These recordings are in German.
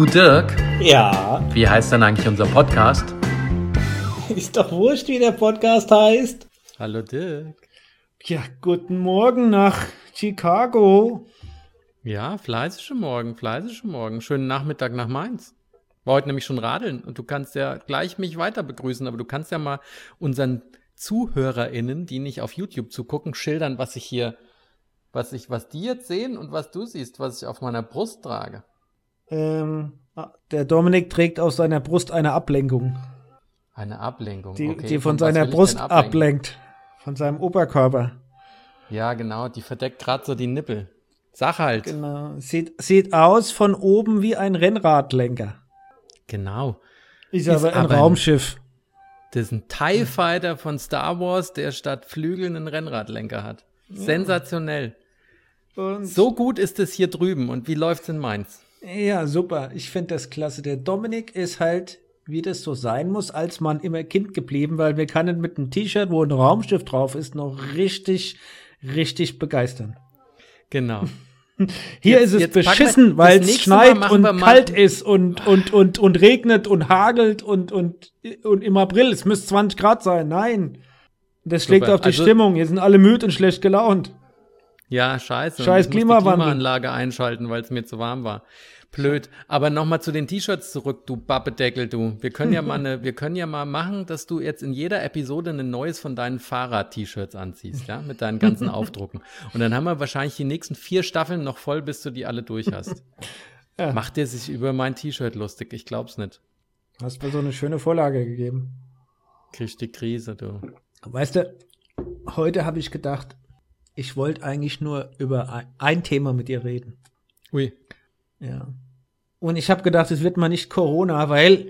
Du Dirk, Ja, wie heißt denn eigentlich unser Podcast? ist doch wurscht, wie der Podcast heißt. Hallo Dirk. Ja, guten Morgen nach Chicago. Ja, fleißige Morgen, fleißige Morgen. Schönen Nachmittag nach Mainz. War heute nämlich schon radeln und du kannst ja gleich mich weiter begrüßen, aber du kannst ja mal unseren ZuhörerInnen, die nicht auf YouTube zugucken, schildern, was ich hier, was ich, was die jetzt sehen und was du siehst, was ich auf meiner Brust trage. Ähm, ah, der Dominik trägt aus seiner Brust eine Ablenkung, Eine Ablenkung. die, okay. die von was seiner Brust ablenkt. Von seinem Oberkörper. Ja, genau, die verdeckt gerade so die Nippel. Sag halt. Genau. Sieht, sieht aus von oben wie ein Rennradlenker. Genau. Ist, Ist aber ein aber ein- Raumschiff. Das ist ein TIE Fighter von Star Wars, der statt Flügeln einen Rennradlenker hat. Sensationell. Und So gut ist es hier drüben. Und wie läuft's in Mainz? Ja, super. Ich finde das klasse. Der Dominik ist halt, wie das so sein muss, als Mann immer Kind geblieben, weil wir können mit einem T-Shirt, wo ein Raumschiff drauf ist, noch richtig, richtig begeistern. Genau. Hier Jetzt- ist es beschissen, weil es schneit und kalt ist und, und, und, und regnet und hagelt und, und, und im April, es müsste 20 Grad sein. Nein. Das schlägt Super. auf die Also- Stimmung. Hier sind alle müde und schlecht gelaunt. Ja, scheiße. Scheiß ich muss Klimawandel. Die Klimaanlage einschalten, weil es mir zu warm war. Blöd. Aber nochmal zu den T-Shirts zurück, du Bappedeckel, du. Wir können ja mal eine, wir können ja mal machen, dass du jetzt in jeder Episode ein neues von deinen Fahrrad-T-Shirts anziehst, ja, mit deinen ganzen Aufdrucken. Und dann haben wir wahrscheinlich die nächsten vier Staffeln noch voll, bis du die alle durch hast. Ja. Macht der sich über mein T-Shirt lustig? Ich glaub's nicht. Hast mir so eine schöne Vorlage gegeben. Kriegst die Krise, du. Weißt du, heute habe ich gedacht, ich wollte eigentlich nur über ein, ein Thema mit dir reden. Ui. Ja. Und ich habe gedacht, es wird mal nicht Corona, weil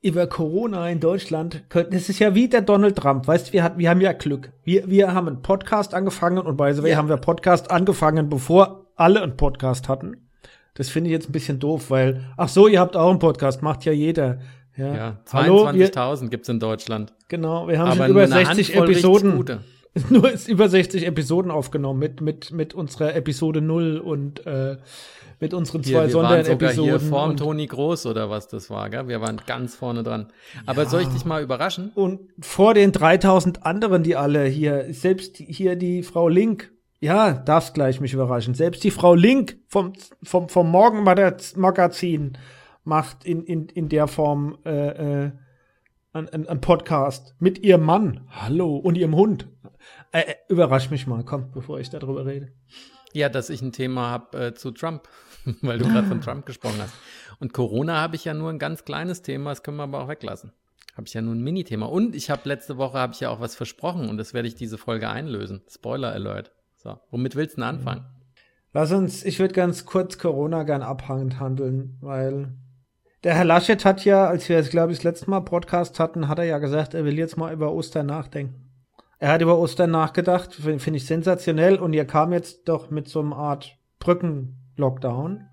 über Corona in Deutschland könnten, es ist ja wie der Donald Trump, weißt wir, hat- wir haben ja Glück. Wir, wir haben einen Podcast angefangen und bei the way Ja. haben wir Podcast angefangen, bevor alle einen Podcast hatten. Das finde ich jetzt ein bisschen doof, weil, ach so, ihr habt auch einen Podcast, macht ja jeder. Ja, Ja, Hallo, wir, 22.000 gibt's in Deutschland. genau, wir haben Aber schon über nur eine 60 Handvoll richtig Episoden. nur ist über 60 Episoden aufgenommen mit, mit, mit unserer Episode 0 und äh, mit unseren Hier, zwei sogar Sonderepisoden. hier vorm Toni Groß oder was das war, gell? Wir waren ganz vorne dran. Aber soll ich dich mal überraschen? und vor den 3000 anderen, die alle hier, selbst hier die Frau Link, ja, darfst gleich mich überraschen, selbst die Frau Link vom, vom, vom Morgenmagazin macht in, in, in der Form äh, äh, ein, ein, ein Podcast mit ihrem Mann, hallo, und ihrem Hund. Äh, äh, überrasch mich mal, komm, bevor ich darüber rede. Ja, dass ich ein Thema habe äh, zu Trump, weil du gerade von Trump gesprochen hast. Und Corona habe ich ja nur ein ganz kleines Thema, das können wir aber auch weglassen. Habe ich ja nur ein Mini-Thema. Und ich habe letzte Woche habe ich ja auch was versprochen und das werde ich diese Folge einlösen. Spoiler Alert. So, womit willst du denn anfangen? Lass uns, ich würde ganz kurz Corona gern abhangend handeln, weil der Herr Laschet hat ja, als wir es, glaube ich, das letzte Mal Podcast hatten, hat er ja gesagt, er will jetzt mal über Ostern nachdenken. Er hat über Ostern nachgedacht, finde find ich sensationell, und er kam jetzt doch mit so einer Art Brücken-Lockdown.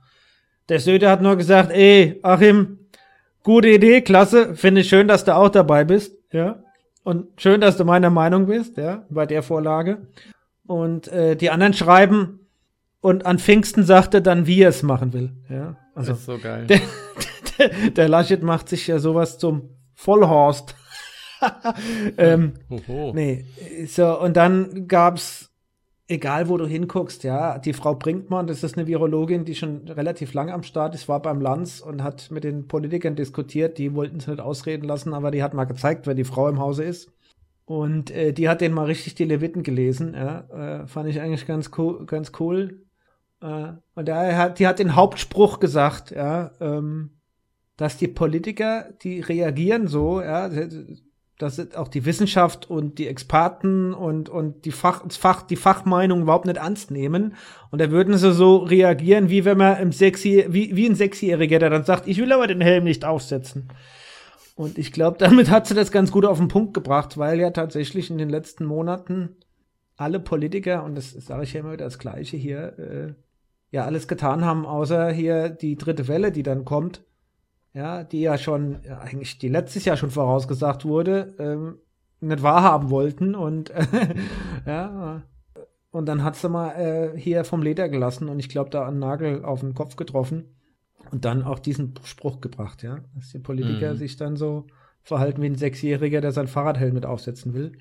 Der Söder hat nur gesagt, ey, Achim, gute Idee, klasse, finde ich schön, dass du auch dabei bist, ja. Und schön, dass du meiner Meinung bist, ja, bei der Vorlage. Und äh, die anderen schreiben, und an Pfingsten sagte dann, wie er es machen will. Ja, also das ist so geil. der, der, der Laschet macht sich ja sowas zum Vollhorst. ähm, nee, so, und dann gab's, egal wo du hinguckst, ja, die Frau Brinkmann, das ist eine Virologin, die schon relativ lange am Start ist, war beim Lanz und hat mit den Politikern diskutiert, die wollten es nicht ausreden lassen, aber die hat mal gezeigt, wer die Frau im Hause ist. Und äh, die hat den mal richtig die Leviten gelesen, ja, äh, fand ich eigentlich ganz cool, ganz cool. Äh, und daher hat, die hat den Hauptspruch gesagt, ja, ähm, dass die Politiker, die reagieren so, ja, dass es auch die Wissenschaft und die Experten und, und die, Fach, das Fach, die Fachmeinung überhaupt nicht ernst nehmen. Und da würden sie so reagieren, wie wenn man im Sexy, wie, wie ein Sechsjähriger, der dann sagt, ich will aber den Helm nicht aufsetzen. Und ich glaube, damit hat sie das ganz gut auf den Punkt gebracht, weil ja tatsächlich in den letzten Monaten alle Politiker, und das sage ich ja immer wieder das Gleiche hier, äh, ja alles getan haben, außer hier die dritte Welle, die dann kommt, ja, die ja schon, ja, eigentlich die letztes Jahr schon vorausgesagt wurde, ähm, nicht wahrhaben wollten und ja, und dann hat sie mal äh, hier vom Leder gelassen und ich glaube, da einen Nagel auf den Kopf getroffen. Und dann auch diesen Spruch gebracht, ja, dass die Politiker mhm. sich dann so verhalten wie ein Sechsjähriger, der sein Fahrradhelm mit aufsetzen will.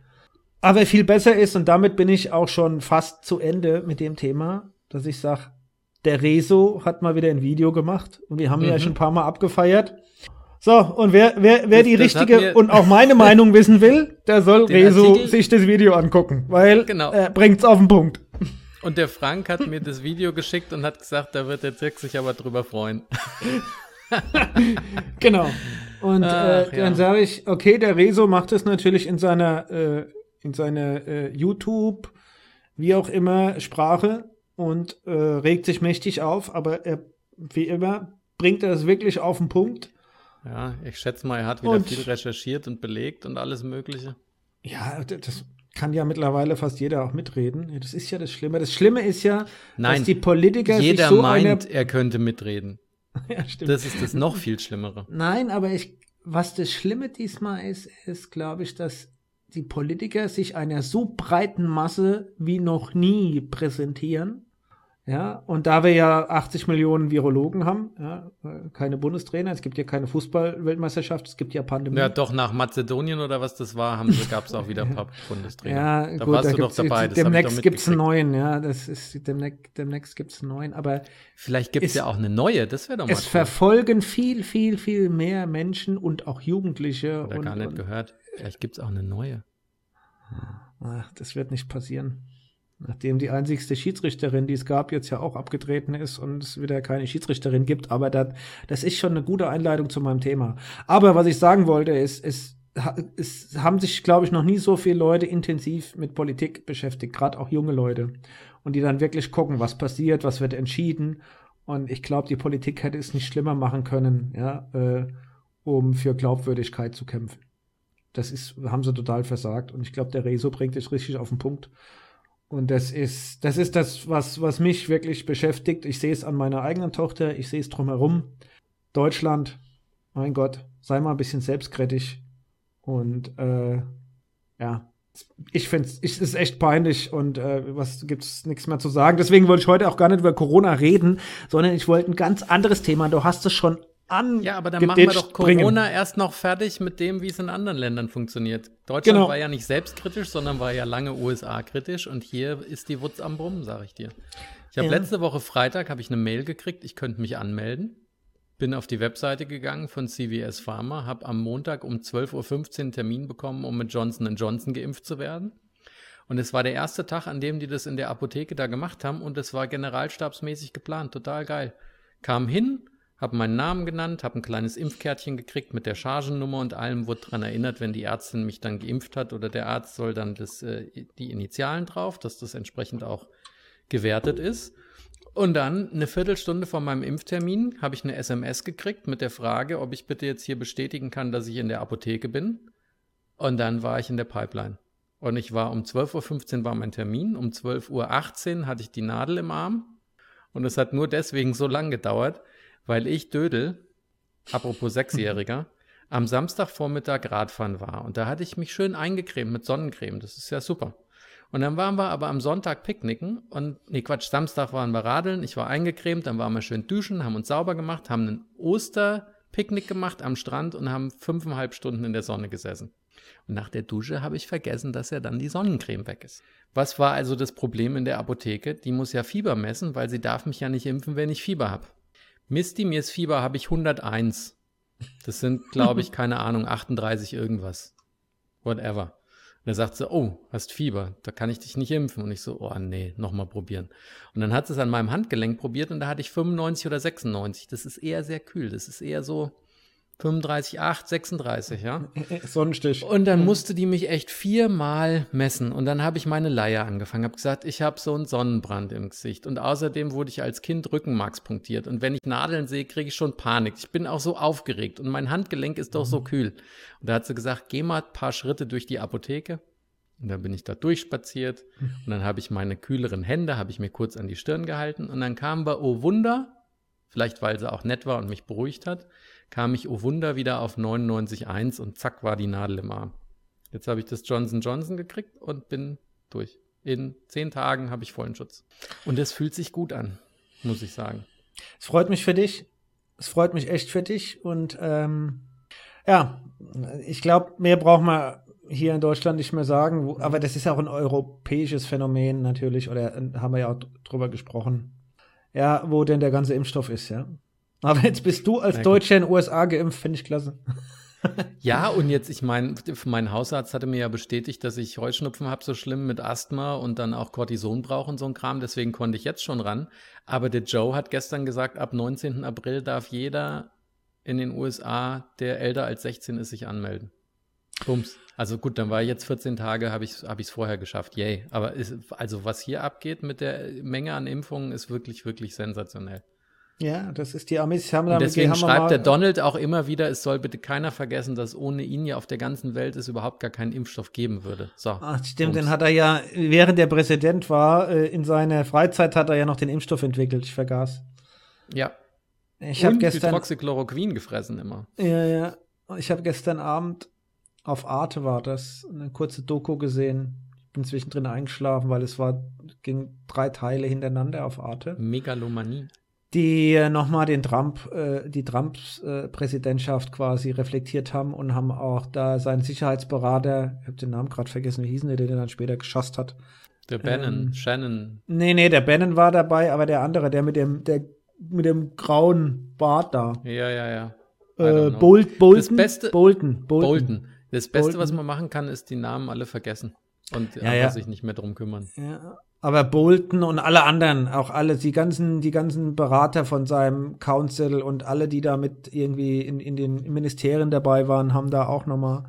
Aber viel besser ist, und damit bin ich auch schon fast zu Ende mit dem Thema, dass ich sage, der Rezo hat mal wieder ein Video gemacht und wir haben mhm. ja schon ein paar Mal abgefeiert. So, und wer, wer, wer das, die richtige und auch meine Meinung wissen will, der soll Rezo Artikel, sich das Video angucken, weil genau. er bringt's auf den Punkt. Und der Frank hat mir das Video geschickt und hat gesagt, da wird der Dirk sich aber drüber freuen. genau. Und Ach, äh, dann sage ich, okay, der Rezo macht es natürlich in seiner, äh, in seiner äh, YouTube, wie auch immer, Sprache und äh, regt sich mächtig auf, aber er, wie immer, bringt er es wirklich auf den Punkt ja, ich schätze mal, er hat wieder und, viel recherchiert und belegt und alles Mögliche. Ja, das kann ja mittlerweile fast jeder auch mitreden. Das ist ja das Schlimme. Das Schlimme ist ja, Nein, dass die Politiker jeder sich so meint, er könnte mitreden. ja, stimmt. Das ist das noch viel Schlimmere. Nein, aber ich, was das Schlimme diesmal ist, ist, glaube ich, dass die Politiker sich einer so breiten Masse wie noch nie präsentieren ja, und da wir ja 80 Millionen Virologen haben, ja, keine Bundestrainer, es gibt ja keine Fußball-Weltmeisterschaft, es gibt ja Pandemie. Ja, doch, nach Mazedonien oder was das war, gab es auch wieder ein paar Bundestrainer. Ja, da gut, warst da du doch dabei. Das demnächst gibt es einen neuen, ja, das ist, demnächst, demnächst gibt es einen neuen, aber. Vielleicht gibt es ja auch eine neue, das wäre doch mal. Es cool. verfolgen viel, viel, viel mehr Menschen und auch Jugendliche. Oder und, gar nicht und, gehört. Vielleicht gibt es auch eine neue. Ach, das wird nicht passieren. Nachdem die einzigste Schiedsrichterin, die es gab, jetzt ja auch abgetreten ist und es wieder keine Schiedsrichterin gibt. Aber das, das ist schon eine gute Einleitung zu meinem Thema. Aber was ich sagen wollte, ist, es, es haben sich, glaube ich, noch nie so viele Leute intensiv mit Politik beschäftigt, gerade auch junge Leute. Und die dann wirklich gucken, was passiert, was wird entschieden. Und ich glaube, die Politik hätte es nicht schlimmer machen können, ja, äh, um für Glaubwürdigkeit zu kämpfen. Das ist, haben sie total versagt. Und ich glaube, der Rezo bringt es richtig auf den Punkt. Und das ist, das ist das, was, was mich wirklich beschäftigt. Ich sehe es an meiner eigenen Tochter, ich sehe es drumherum. Deutschland, mein Gott, sei mal ein bisschen selbstkritisch. Und äh, ja, ich finde es ist echt peinlich und äh, was gibt's nichts mehr zu sagen. Deswegen wollte ich heute auch gar nicht über Corona reden, sondern ich wollte ein ganz anderes Thema. Du hast es schon an. Ja, aber dann machen wir doch Corona bringen. erst noch fertig mit dem, wie es in anderen Ländern funktioniert. Deutschland genau. war ja nicht selbstkritisch, sondern war ja lange USA-kritisch und hier ist die Wutz am Brummen, sage ich dir. Ich habe ja. letzte Woche Freitag habe ich eine Mail gekriegt, ich könnte mich anmelden. Bin auf die Webseite gegangen von CVS Pharma, habe am Montag um 12.15 Uhr einen Termin bekommen, um mit Johnson Johnson geimpft zu werden. Und es war der erste Tag, an dem die das in der Apotheke da gemacht haben und es war generalstabsmäßig geplant, total geil. Kam hin, habe meinen Namen genannt, habe ein kleines Impfkärtchen gekriegt mit der Chargennummer und allem, wurde daran erinnert, wenn die Ärztin mich dann geimpft hat oder der Arzt soll dann das, äh, die Initialen drauf, dass das entsprechend auch gewertet ist. Und dann eine Viertelstunde vor meinem Impftermin habe ich eine SMS gekriegt mit der Frage, ob ich bitte jetzt hier bestätigen kann, dass ich in der Apotheke bin. Und dann war ich in der Pipeline. Und ich war um 12.15 Uhr war mein Termin, um 12.18 Uhr hatte ich die Nadel im Arm. Und es hat nur deswegen so lang gedauert, weil ich Dödel, apropos Sechsjähriger, am Samstagvormittag Radfahren war. Und da hatte ich mich schön eingecremt mit Sonnencreme. Das ist ja super. Und dann waren wir aber am Sonntag picknicken und, nee, Quatsch, Samstag waren wir radeln. Ich war eingecremt, dann waren wir schön duschen, haben uns sauber gemacht, haben einen Osterpicknick gemacht am Strand und haben fünfeinhalb Stunden in der Sonne gesessen. Und nach der Dusche habe ich vergessen, dass ja dann die Sonnencreme weg ist. Was war also das Problem in der Apotheke? Die muss ja Fieber messen, weil sie darf mich ja nicht impfen, wenn ich Fieber habe. Misty, mir ist Fieber, habe ich 101. Das sind, glaube ich, keine Ahnung, 38 irgendwas. Whatever. Und er sagt so, oh, hast Fieber, da kann ich dich nicht impfen. Und ich so, oh nee, nochmal probieren. Und dann hat es an meinem Handgelenk probiert und da hatte ich 95 oder 96. Das ist eher sehr kühl. Das ist eher so, 35, 8, 36, ja. Sonnenstich. Und dann musste die mich echt viermal messen. Und dann habe ich meine Leier angefangen. Habe gesagt, ich habe so einen Sonnenbrand im Gesicht. Und außerdem wurde ich als Kind rückenmarkspunktiert. Und wenn ich Nadeln sehe, kriege ich schon Panik. Ich bin auch so aufgeregt. Und mein Handgelenk ist doch so mhm. kühl. Und da hat sie gesagt, geh mal ein paar Schritte durch die Apotheke. Und dann bin ich da durchspaziert. Und dann habe ich meine kühleren Hände, habe ich mir kurz an die Stirn gehalten. Und dann kam wir, oh Wunder, vielleicht weil sie auch nett war und mich beruhigt hat, kam ich, oh Wunder, wieder auf 99,1 und zack war die Nadel im Arm. Jetzt habe ich das Johnson Johnson gekriegt und bin durch. In zehn Tagen habe ich vollen Schutz. Und es fühlt sich gut an, muss ich sagen. Es freut mich für dich. Es freut mich echt für dich und ähm, ja, ich glaube, mehr braucht man hier in Deutschland nicht mehr sagen, aber das ist auch ein europäisches Phänomen natürlich, oder äh, haben wir ja auch drüber gesprochen. Ja, wo denn der ganze Impfstoff ist, ja. Aber jetzt bist du als Deutscher in den USA geimpft, finde ich klasse. Ja, und jetzt, ich meine, mein Hausarzt hatte mir ja bestätigt, dass ich Heuschnupfen habe, so schlimm mit Asthma und dann auch Cortison brauche und so ein Kram. Deswegen konnte ich jetzt schon ran. Aber der Joe hat gestern gesagt, ab 19. April darf jeder in den USA, der älter als 16 ist, sich anmelden. Bums. Also gut, dann war ich jetzt 14 Tage, habe ich es hab vorher geschafft. Yay. Aber ist, also was hier abgeht mit der Menge an Impfungen, ist wirklich, wirklich sensationell. Ja, das ist die Amis. Haben und deswegen haben schreibt der Donald auch immer wieder, es soll bitte keiner vergessen, dass ohne ihn ja auf der ganzen Welt es überhaupt gar keinen Impfstoff geben würde. So. Ach, stimmt, den hat er ja, während der Präsident war, äh, in seiner Freizeit hat er ja noch den Impfstoff entwickelt. Ich vergaß. Ja. Ich habe gestern Hydroxychloroquin gefressen immer. Ja, ja. Ich habe gestern Abend auf Arte war das eine kurze Doku gesehen. Ich bin zwischendrin eingeschlafen, weil es war ging drei Teile hintereinander auf Arte. Megalomanie die nochmal den Trump, äh, die Trumps-Präsidentschaft äh, quasi reflektiert haben und haben auch da seinen Sicherheitsberater, ich habe den Namen gerade vergessen, wie hieß der, der den dann später geschasst hat. Der Bannon, ähm, Shannon. Nee, nee, der Bannon war dabei, aber der andere, der mit dem, der mit dem grauen Bart da. Ja, ja, ja. Äh, Bolt, Bolton, das Beste, Bolton, Bolton. Bolton. Das Beste, Bolton. was man machen kann, ist die Namen alle vergessen und ja, ja. sich nicht mehr drum kümmern. Ja, aber Bolton und alle anderen, auch alle, die ganzen, die ganzen Berater von seinem Council und alle, die da mit irgendwie in, in den Ministerien dabei waren, haben da auch nochmal,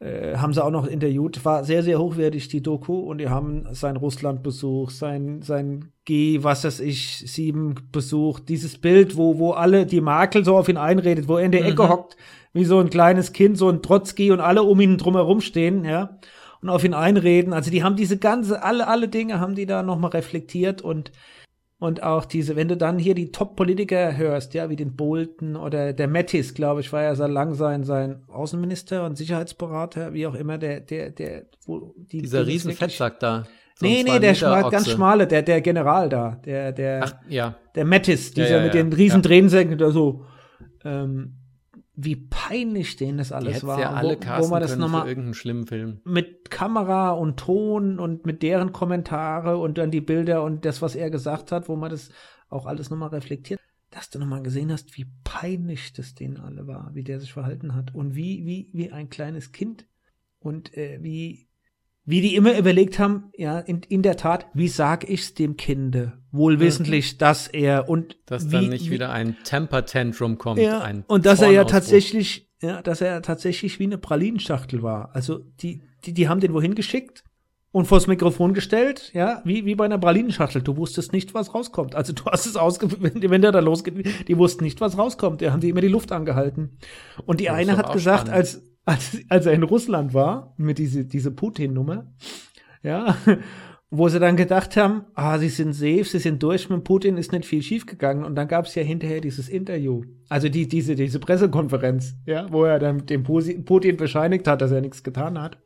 äh, haben sie auch noch interviewt. War sehr, sehr hochwertig, die Doku. Und die haben sein Russlandbesuch, sein, sein G, was weiß ich, sieben Besuch, dieses Bild, wo, wo alle, die Makel so auf ihn einredet, wo er in der Ecke mhm. hockt, wie so ein kleines Kind, so ein Trotzki und alle um ihn drumherum stehen, ja und auf ihn einreden. Also die haben diese ganze, alle, alle Dinge haben die da nochmal reflektiert und, und auch diese, wenn du dann hier die Top-Politiker hörst, ja, wie den Bolton oder der Mattis, glaube ich, war ja sehr lang sein, sein Außenminister und Sicherheitsberater, wie auch immer, der, der, der, wo die. Dieser riesen Fettsack da. So nee, nee, der schmal, ganz schmale, der, der General da, der, der, Ach, ja. der Mattis, dieser ja, ja, mit den riesen ja. Tränensäcken, der so, ähm, wie peinlich denen das alles war. Ja alle wo, wo man das nochmal irgendeinen schlimmen Film. Mit Kamera und Ton und mit deren Kommentare und dann die Bilder und das, was er gesagt hat, wo man das auch alles nochmal reflektiert, dass du nochmal gesehen hast, wie peinlich das denen alle war, wie der sich verhalten hat und wie, wie, wie ein kleines Kind und äh, wie, wie die immer überlegt haben, ja, in, in der Tat, wie sag ich's dem Kinde? Wohlwissentlich, mhm. dass er und dass wie, dann nicht wie, wieder ein Temper Tantrum kommt, ja, und dass er ja tatsächlich, ja, dass er tatsächlich wie eine Pralinenschachtel war. Also die, die, die haben den wohin geschickt und vors Mikrofon gestellt, ja, wie, wie bei einer Pralinenschachtel. Du wusstest nicht, was rauskommt. Also du hast es ausge, wenn, wenn der da losgeht, die wussten nicht, was rauskommt. Die haben die immer die Luft angehalten. Und die das eine hat gesagt, spannend. als, als, als er in Russland war, mit diese, diese Putin-Nummer, ja, wo sie dann gedacht haben, ah, sie sind safe, sie sind durch mit Putin, ist nicht viel schiefgegangen. Und dann gab es ja hinterher dieses Interview, also die, diese, diese Pressekonferenz, ja, wo er dann dem Putin bescheinigt hat, dass er nichts getan hat.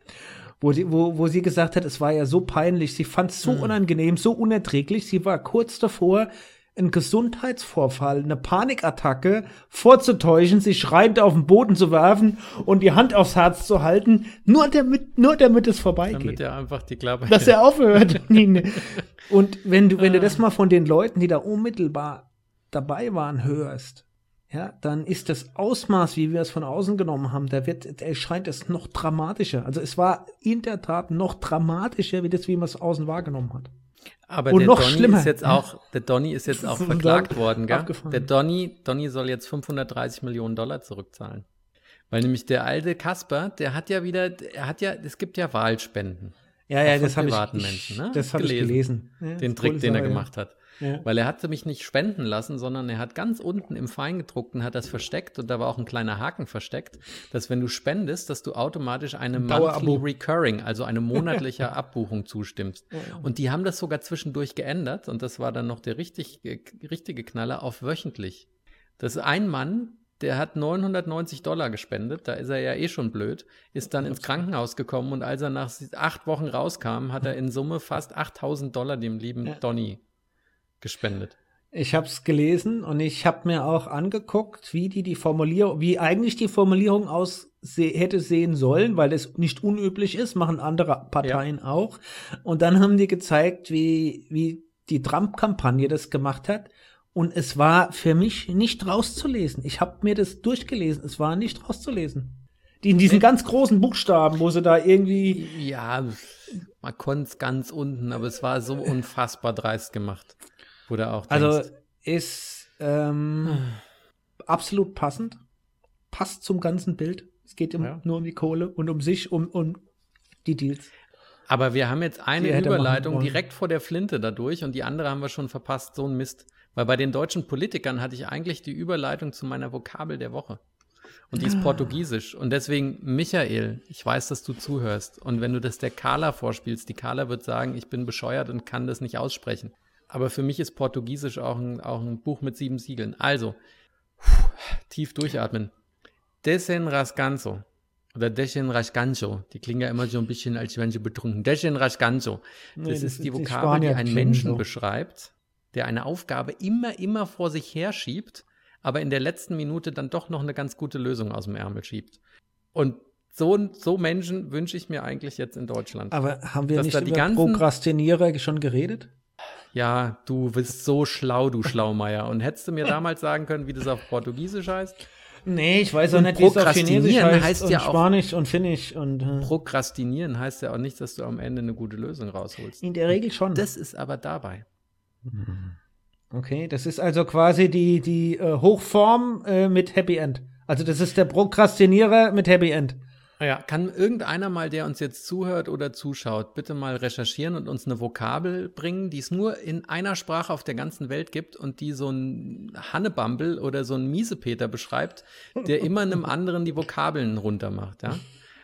Wo, die, wo, wo sie gesagt hat, es war ja so peinlich, sie fand es so mhm. unangenehm, so unerträglich, sie war kurz davor, einen Gesundheitsvorfall, eine Panikattacke vorzutäuschen, sich schreiend auf den Boden zu werfen und die Hand aufs Herz zu halten, nur damit, nur damit es vorbeigeht. Damit er einfach die Klappe Dass er aufhört. und wenn du, wenn du das mal von den Leuten, die da unmittelbar dabei waren, hörst, ja, dann ist das Ausmaß, wie wir es von außen genommen haben, da wird, erscheint es noch dramatischer. Also es war in der Tat noch dramatischer, wie das, wie man es außen wahrgenommen hat. Aber Und der noch Donny schlimmer. ist jetzt auch, der Donny ist jetzt auch verklagt worden, gell? Der Donny, Donny soll jetzt 530 Millionen Dollar zurückzahlen. Weil nämlich der alte Kasper, der hat ja wieder, er hat ja, es gibt ja Wahlspenden. Ja, ja, das habe ich, Menschen, ne? das hab gelesen. ich gelesen. Ja, den Trick, den er gemacht hat. Ja. Weil er hatte mich nicht spenden lassen, sondern er hat ganz unten im Feingedruckten hat das versteckt und da war auch ein kleiner Haken versteckt, dass wenn du spendest, dass du automatisch eine Monthly Recurring, also eine monatliche Abbuchung zustimmst. Und die haben das sogar zwischendurch geändert und das war dann noch der richtig, richtige Knaller auf wöchentlich. Das ist ein Mann, der hat 990 Dollar gespendet, da ist er ja eh schon blöd, ist dann ins Krankenhaus gekommen und als er nach acht Wochen rauskam, hat er in Summe fast 8000 Dollar dem lieben Donny gespendet. Ich habe es gelesen und ich habe mir auch angeguckt, wie die die Formulierung, wie eigentlich die Formulierung aus hätte sehen sollen, weil es nicht unüblich ist, machen andere Parteien ja. auch. Und dann haben die gezeigt, wie wie die Trump-Kampagne das gemacht hat. Und es war für mich nicht rauszulesen. Ich habe mir das durchgelesen. Es war nicht rauszulesen. Die in diesen ganz großen Buchstaben, wo sie da irgendwie. Ja, man konnte es ganz unten, aber es war so unfassbar dreist gemacht. Wo auch also ist ähm, absolut passend. Passt zum ganzen Bild. Es geht um, ja. nur um die Kohle und um sich, um, um die Deals. Aber wir haben jetzt eine Überleitung direkt vor der Flinte dadurch und die andere haben wir schon verpasst. So ein Mist. Weil bei den deutschen Politikern hatte ich eigentlich die Überleitung zu meiner Vokabel der Woche. Und die ist ah. portugiesisch. Und deswegen, Michael, ich weiß, dass du zuhörst. Und wenn du das der Carla vorspielst, die Carla wird sagen, ich bin bescheuert und kann das nicht aussprechen. Aber für mich ist Portugiesisch auch ein, auch ein Buch mit sieben Siegeln. Also, tief durchatmen. Desenrascanso oder Desenrascanso. Die klingen ja immer so ein bisschen, als wären sie betrunken. Desenrascanso. Das, nee, das ist die Vokabel, die, die einen Menschen so. beschreibt, der eine Aufgabe immer, immer vor sich her schiebt, aber in der letzten Minute dann doch noch eine ganz gute Lösung aus dem Ärmel schiebt. Und so, so Menschen wünsche ich mir eigentlich jetzt in Deutschland. Aber haben wir nicht über Prokrastinierer schon geredet? Ja, du bist so schlau, du Schlaumeier. Und hättest du mir damals sagen können, wie das auf Portugiesisch heißt? Nee, ich weiß auch nicht, wie es auf Chinesisch heißt, heißt und ja Spanisch und Finnisch und äh. Prokrastinieren heißt ja auch nicht, dass du am Ende eine gute Lösung rausholst. In der Regel schon. Das ist aber dabei. Okay, das ist also quasi die, die äh, Hochform äh, mit Happy End. Also das ist der Prokrastinierer mit Happy End. Ja, kann irgendeiner mal, der uns jetzt zuhört oder zuschaut, bitte mal recherchieren und uns eine Vokabel bringen, die es nur in einer Sprache auf der ganzen Welt gibt und die so ein Hannebumble oder so ein Miesepeter beschreibt, der immer einem anderen die Vokabeln runtermacht, ja?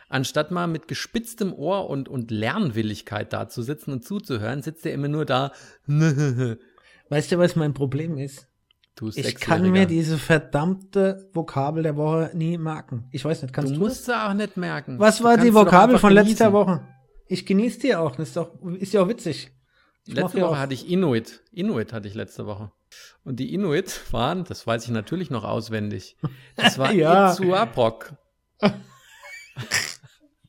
Anstatt mal mit gespitztem Ohr und, und Lernwilligkeit da zu sitzen und zuzuhören, sitzt er immer nur da. weißt du, was mein Problem ist? Du ich kann mir diese verdammte Vokabel der Woche nie merken. Ich weiß nicht, kannst du? Du musst sie auch nicht merken. Was war die Vokabel von genießen. letzter Woche? Ich genieße die auch. Das ist, doch, ist ja auch witzig. Ich letzte Woche hatte ich Inuit. Inuit hatte ich letzte Woche. Und die Inuit waren, das weiß ich natürlich noch auswendig. Das war ja. Itzuaprok.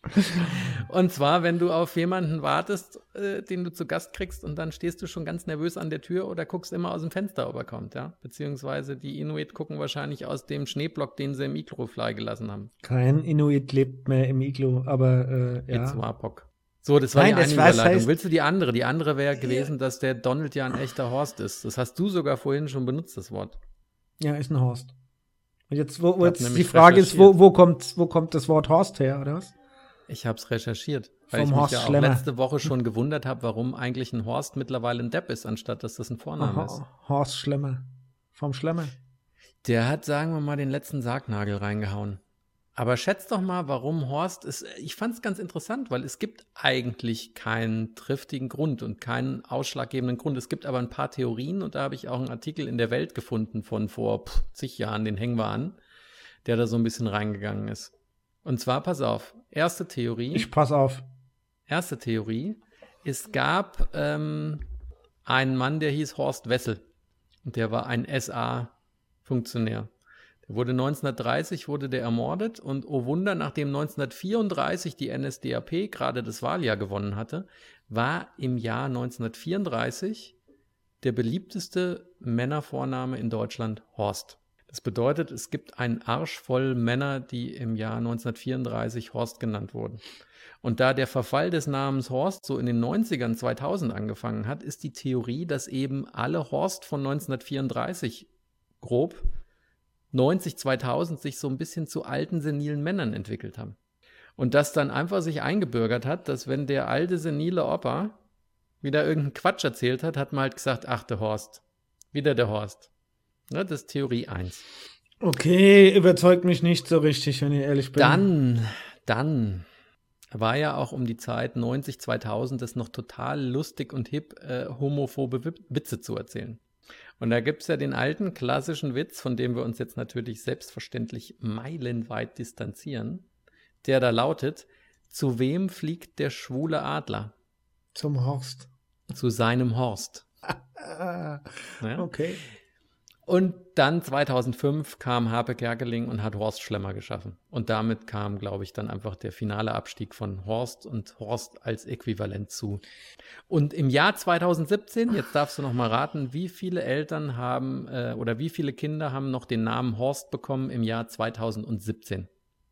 Und zwar, wenn du auf jemanden wartest, äh, den du zu Gast kriegst und dann stehst du schon ganz nervös an der Tür oder guckst immer aus dem Fenster, ob er kommt, ja. Beziehungsweise die Inuit gucken wahrscheinlich aus dem Schneeblock, den sie im Iglo freigelassen haben. Kein Inuit lebt mehr im Iglo, aber äh, ja. Itzwapok. So, das war Nein, die eine Überleitung. Heißt, Willst du die andere? Die andere wäre gewesen, dass der Donald ja ein echter Horst ist. Das hast du sogar vorhin schon benutzt, das Wort. Ja, ist ein Horst. Und jetzt, wo, wo jetzt die Frage ist, wo, wo, kommt, wo kommt das Wort Horst her, oder was? Ich habe es recherchiert, weil Vom ich Horst mich ja auch letzte Woche schon gewundert habe, warum eigentlich ein Horst mittlerweile ein Depp ist, anstatt dass das ein Vorname Aha, ist. Horst Schlemmer. Vom Schlemmer. Der hat, sagen wir mal, den letzten Sargnagel reingehauen. Aber schätzt doch mal, warum Horst ist. Ich fand es ganz interessant, weil es gibt eigentlich keinen triftigen Grund und keinen ausschlaggebenden Grund. Es gibt aber ein paar Theorien und da habe ich auch einen Artikel in der Welt gefunden von vor pff, zig Jahren, den hängen wir an, der da so ein bisschen reingegangen ist. Und zwar, pass auf, erste Theorie. Ich pass auf. Erste Theorie. Es gab ähm, einen Mann, der hieß Horst Wessel. Und der war ein SA-Funktionär. Der wurde 1930 wurde der ermordet und oh Wunder, nachdem 1934 die NSDAP gerade das Wahljahr gewonnen hatte, war im Jahr 1934 der beliebteste Männervorname in Deutschland Horst. Das bedeutet, es gibt einen Arsch voll Männer, die im Jahr 1934 Horst genannt wurden. Und da der Verfall des Namens Horst so in den 90ern 2000 angefangen hat, ist die Theorie, dass eben alle Horst von 1934 grob 90, 2000 sich so ein bisschen zu alten, senilen Männern entwickelt haben. Und das dann einfach sich eingebürgert hat, dass wenn der alte, senile Opa wieder irgendeinen Quatsch erzählt hat, hat man halt gesagt, ach, der Horst. Wieder der Horst. Ne, das ist Theorie 1. Okay, überzeugt mich nicht so richtig, wenn ich ehrlich bin. Dann, dann war ja auch um die Zeit 90, 2000 das noch total lustig und hip, äh, homophobe Witze zu erzählen. Und da gibt es ja den alten klassischen Witz, von dem wir uns jetzt natürlich selbstverständlich meilenweit distanzieren, der da lautet, zu wem fliegt der schwule Adler? Zum Horst. Zu seinem Horst. Ja? Okay. Und dann 2005 kam Harpe Kerkeling und hat Horst Schlemmer geschaffen. Und damit kam, glaube ich, dann einfach der finale Abstieg von Horst und Horst als Äquivalent zu. Und im Jahr 2017, jetzt darfst du noch mal raten, wie viele Eltern haben äh, oder wie viele Kinder haben noch den Namen Horst bekommen im Jahr 2017?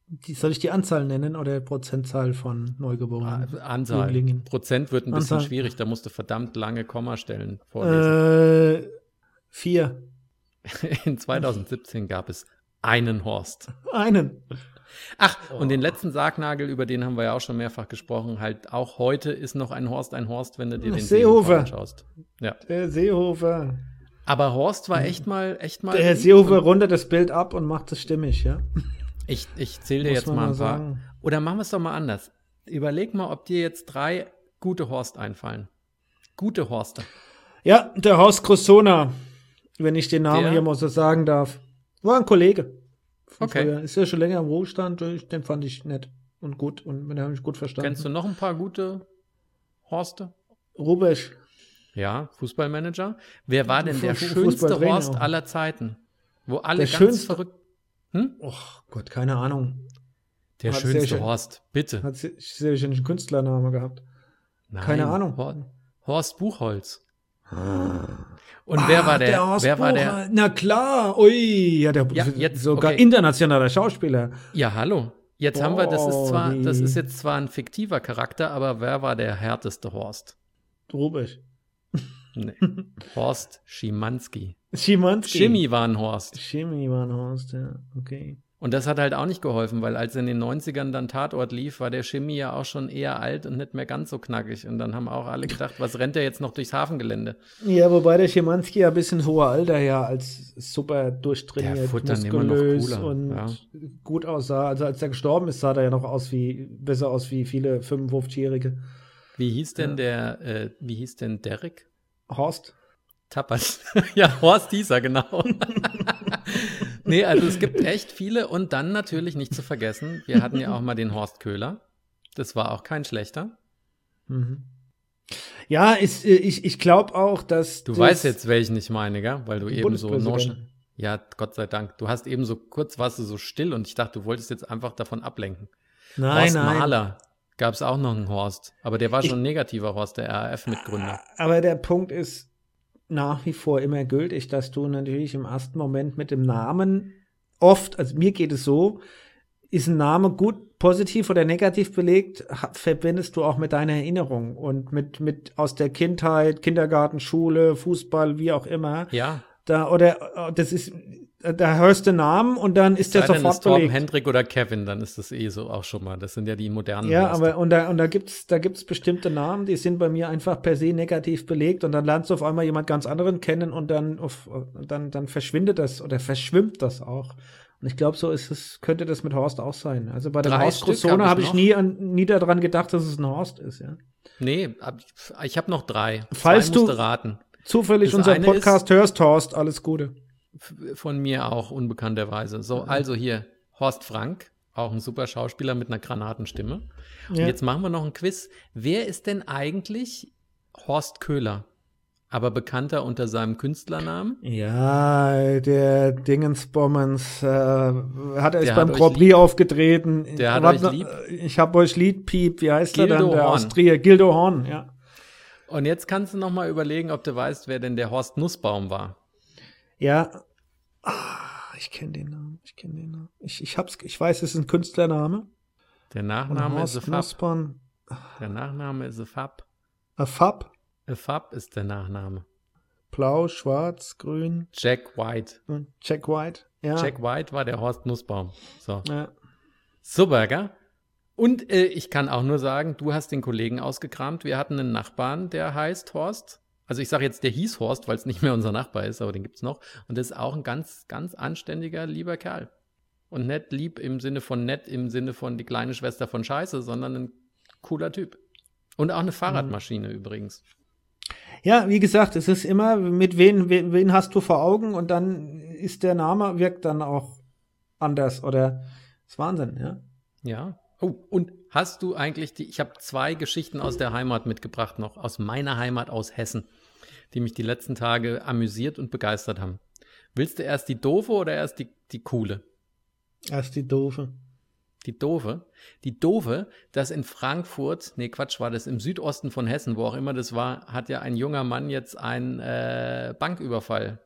Die, soll ich die Anzahl nennen oder Prozentzahl von Neugeborenen? Ah, Anzahl. Jünglingen. Prozent wird ein bisschen Anzahl. schwierig, da musst du verdammt lange Kommastellen vorlesen. Äh, vier. In 2017 gab es einen Horst. Einen. Ach, und den letzten Sargnagel, über den haben wir ja auch schon mehrfach gesprochen, halt auch heute ist noch ein Horst ein Horst, wenn du dir den Seehofer. Anschaust. Ja. Der Seehofer. Aber Horst war echt mal, echt mal. Der Herr Seehofer rundet das Bild ab und macht es stimmig, ja. Ich, ich zähle dir jetzt mal ein paar. sagen. Oder machen wir es doch mal anders. Überleg mal, ob dir jetzt drei gute Horst einfallen. Gute Horste. Ja, der Horst Cressona, wenn ich den Namen Der? hier mal so sagen darf. War ein Kollege. Okay. früher. Ist ja schon länger im Ruhestand. Den fand ich nett und gut und mit dem habe ich gut verstanden. Kennst du noch ein paar gute Horste? Rubesch. Ja, Fußballmanager. Wer war denn der schönste Horst aller Zeiten? Wo alle Der ganz schönste? verrückt. Hm? Oh Gott, keine Ahnung. Der Hat sehr schönste schön- Horst, bitte. Hat si- sicherlich einen Künstlername gehabt. Nein, keine Ahnung. Hor Horst Buchholz. Und wer war der? Horst wer war der? Na klar. Ui, ja, der Ja, jetzt, sogar okay. internationaler Schauspieler. Ja, hallo. Jetzt haben wir, das ist zwar, Boah, das ist jetzt zwar ein fiktiver Charakter, aber wer war der härteste Horst? Rubesch. Nee. Horst Schimanski. Schimanski. Schimmi war ein Horst. Schimmi war ein Horst, ja. Okay. Und das hat halt auch nicht geholfen, weil als in den 90ern dann Tatort lief, war der Schimmi ja auch schon eher alt und nicht mehr ganz so knackig. Und dann haben auch alle gedacht, was rennt der jetzt noch durchs Hafengelände? Ja, wobei der Schimanski ja bis in hohe Alter ja als super durchtrainiert, muskulös und ja. gut aussah. Also als er gestorben ist, sah er ja noch aus wie, besser aus wie viele 55-Jährige. Wie hieß denn Ja. der, äh, wie hieß denn Derek? Horst? Tappers. ja, Horst hieß er, genau. nee, also es gibt echt viele und dann natürlich nicht zu vergessen, wir hatten ja auch mal den Horst Köhler. Das war auch kein schlechter. Mhm. Ja, ist, äh, ich, ich glaube auch, dass. Du das- weißt jetzt, welchen ich meine, gell? Weil du eben so. Ja, Gott sei Dank. Du hast eben so kurz warst du so still und ich dachte, du wolltest jetzt einfach davon ablenken. Nein, Horst nein. Mahler gab es auch noch einen Horst, aber der war Ich- schon ein negativer Horst, der RAF-Mitgründer. Aber der Punkt ist nach wie vor immer gültig, dass du natürlich im ersten Moment mit dem Namen oft, also mir geht es so, ist ein Name gut positiv oder negativ belegt, verbindest du auch mit deiner Erinnerung und mit, mit aus der Kindheit, Kindergarten, Schule, Fußball, wie auch immer. Ja, Da, oder äh, das ist, da hörst du Namen und dann ist der sofort ist Torben belegt. Hendrik oder Kevin, dann ist das eh so auch schon mal. Das sind ja die modernen Ja, Horste. aber und da, und da gibt's da gibt's bestimmte Namen, die sind bei mir einfach per se negativ belegt und dann lernst du auf einmal jemand ganz anderen kennen und dann auf, dann dann verschwindet das oder verschwimmt das auch. Und ich glaube, so ist es könnte das mit Horst auch sein. Also bei dem Drei Horst hab habe ich ich noch. nie an, nie daran gedacht, dass es ein Horst ist, ja. Nee, ich habe noch drei. Falls Zwei du- raten. Zufällig Das unseren Podcast hörst, Horst, alles Gute. Von mir auch unbekannterweise. So, also hier Horst Frank, auch ein super Schauspieler mit einer Granatenstimme. Und Ja. jetzt machen wir noch ein Quiz. Wer ist denn eigentlich Horst Köhler? Aber bekannter unter seinem Künstlernamen? Ja, der Dingensbommens äh, hat erst Der beim Grand Prix aufgetreten. Der hat euch lieb. Ich hab euch lieb, Piep. Wie heißt er Gildo dann? Der Horn. aus Trier. Gildo Horn, ja. Und jetzt kannst du noch mal überlegen, ob du weißt, wer denn der Horst Nussbaum war. Ja. Ah, ich kenne den Namen. Ich kenne den Namen. Ich, ich, hab's, ich weiß, es ist ein Künstlername. Der Nachname ist. Nussbaum. Der Nachname ist Fab. A Fab. A Fab ist der Nachname. Blau, schwarz, grün. Jack White. Jack White. Ja. Jack White war der Horst Nussbaum. So. Ja. Super, gell? Und äh, ich kann auch nur sagen, du hast den Kollegen ausgekramt. Wir hatten einen Nachbarn, der heißt Horst. Also ich sage jetzt, der hieß Horst, weil es nicht mehr unser Nachbar ist, aber den gibt's noch. Und das ist auch ein ganz, ganz anständiger, lieber Kerl. Und nett lieb im Sinne von nett, im Sinne von die kleine Schwester von Scheiße, sondern ein cooler Typ. Und auch eine Fahrradmaschine übrigens. Ja, wie gesagt, es ist immer, mit wen, wen, wen hast du vor Augen und dann ist der Name, wirkt dann auch anders oder ist Wahnsinn, ja. Ja. Oh, und hast du eigentlich die, ich habe zwei Geschichten aus der Heimat mitgebracht noch, aus meiner Heimat aus Hessen. die mich die letzten Tage amüsiert und begeistert haben. Willst du erst die doofe oder erst die, die coole? Erst die doofe. Die doofe? Die doofe, dass in Frankfurt, nee, Quatsch, war das im Südosten von Hessen, wo auch immer das war, hat ja ein junger Mann jetzt einen äh, Banküberfall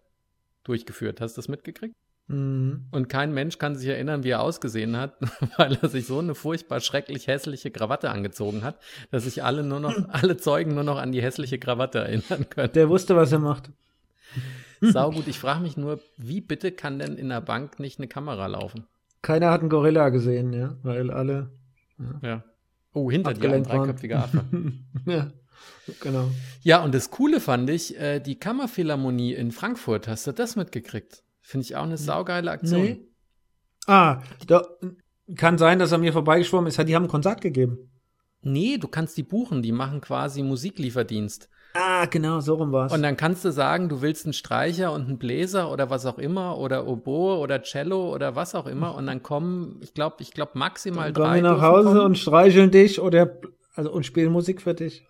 durchgeführt. Hast du das mitgekriegt? Mhm. Und kein Mensch kann sich erinnern, wie er ausgesehen hat, weil er sich so eine furchtbar schrecklich hässliche Krawatte angezogen hat, dass sich alle nur noch, alle Zeugen nur noch an die hässliche Krawatte erinnern können. Der wusste, was er macht. Saugut. Ich frage mich nur, wie bitte kann denn in der Bank nicht eine Kamera laufen? Keiner hat einen Gorilla gesehen, ja, weil alle Ja. Oh, hinter dir ein dreiköpfiger Affe. ja, genau. Ja, und das Coole fand ich, äh, die Kammerphilharmonie in Frankfurt. Hast du das mitgekriegt? Finde ich auch eine saugeile Aktion. Nee. Ah, da, kann sein, dass er mir vorbeigeschwommen ist. Die haben ein Konzert gegeben. Nee, du kannst die buchen, die machen quasi Musiklieferdienst. Ah, genau, so rum war's. Und dann kannst du sagen, du willst einen Streicher und einen Bläser oder was auch immer oder Oboe oder Cello oder was auch immer und dann kommen, ich glaube, ich glaube maximal Dann kommen drei. wir nach Hause kommen. und streicheln dich oder also und spielen Musik für dich.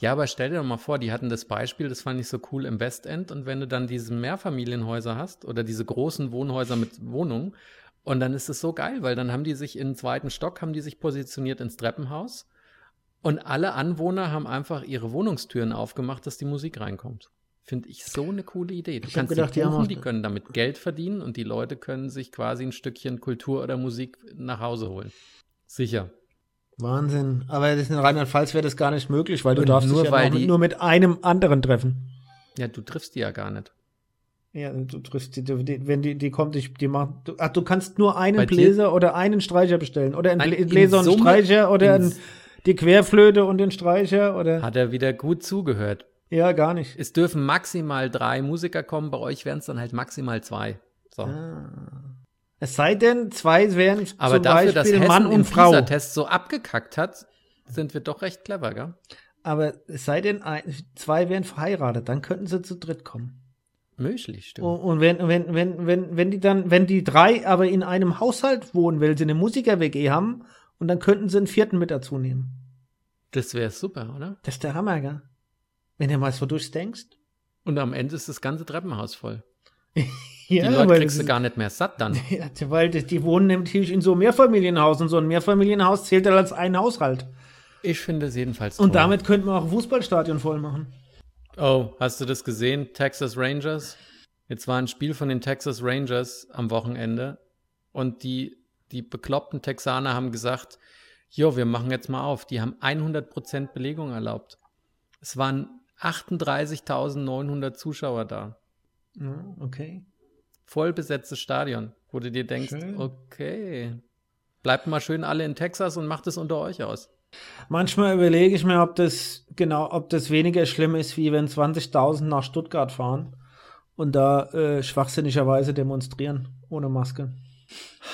Ja, aber stell dir doch mal vor, die hatten das Beispiel, das fand ich so cool im Westend und wenn du dann diese Mehrfamilienhäuser hast oder diese großen Wohnhäuser mit Wohnungen und dann ist es so geil, weil dann haben die sich im zweiten Stock, haben die sich positioniert ins Treppenhaus und alle Anwohner haben einfach ihre Wohnungstüren aufgemacht, dass die Musik reinkommt. Finde ich so eine coole Idee. Du Ich kannst gedacht, die die buchen, auch- die können damit Geld verdienen und die Leute können sich quasi ein Stückchen Kultur oder Musik nach Hause holen. Sicher. Wahnsinn. Aber das in Rheinland-Pfalz wäre das gar nicht möglich, weil du Und darfst nur dich ja die- nur mit einem anderen treffen. Ja, du triffst die ja gar nicht. Ja, du triffst die, die wenn die, die kommt, die, die macht, du, ach, du kannst nur einen Bei dir- Bläser oder einen Streicher bestellen. Oder einen Nein, Blä- in Bläser und Summe- Streicher oder in ein, die Querflöte und den Streicher oder. Hat er wieder gut zugehört. Ja, gar nicht. Es dürfen maximal drei Musiker kommen, bei euch wären es dann halt maximal zwei. So. Ah. Es sei denn, zwei wären Aber zum dafür, dass Beispiel Hessen Mann und Frau. PISA-Test so abgekackt hat, sind wir doch recht clever, gell? Aber es sei denn, ein, zwei wären verheiratet, dann könnten sie zu dritt kommen. Möglich, stimmt. Und, und wenn, wenn, wenn, wenn, wenn die dann, wenn die drei aber in einem Haushalt wohnen, weil sie eine Musiker-WG haben, und dann könnten sie einen vierten mit dazu nehmen. Das wäre super, oder? Das ist der Hammer, gell? Wenn du mal so durchdenkst. Und am Ende ist das ganze Treppenhaus voll. Ja, Die Leute kriegst du gar nicht mehr satt dann. Ja, weil die, die wohnen nämlich in so einem Mehrfamilienhaus und so ein Mehrfamilienhaus zählt dann als ein Haushalt. Ich finde es jedenfalls toll. Und damit könnten wir auch ein Fußballstadion voll machen. Oh, hast du das gesehen? Texas Rangers? Jetzt war ein Spiel von den Texas Rangers am Wochenende und die, die bekloppten Texaner haben gesagt, jo, wir machen jetzt mal auf. Die haben 100% Belegung erlaubt. Es waren 38.900 Zuschauer da. Okay. Voll besetztes Stadion, wo du dir denkst, Schön. okay, bleibt mal schön alle in Texas und macht es unter euch aus. Manchmal überlege ich mir, ob das genau, ob das weniger schlimm ist, wie wenn 20.000 nach Stuttgart fahren und da äh, schwachsinnigerweise demonstrieren ohne Maske.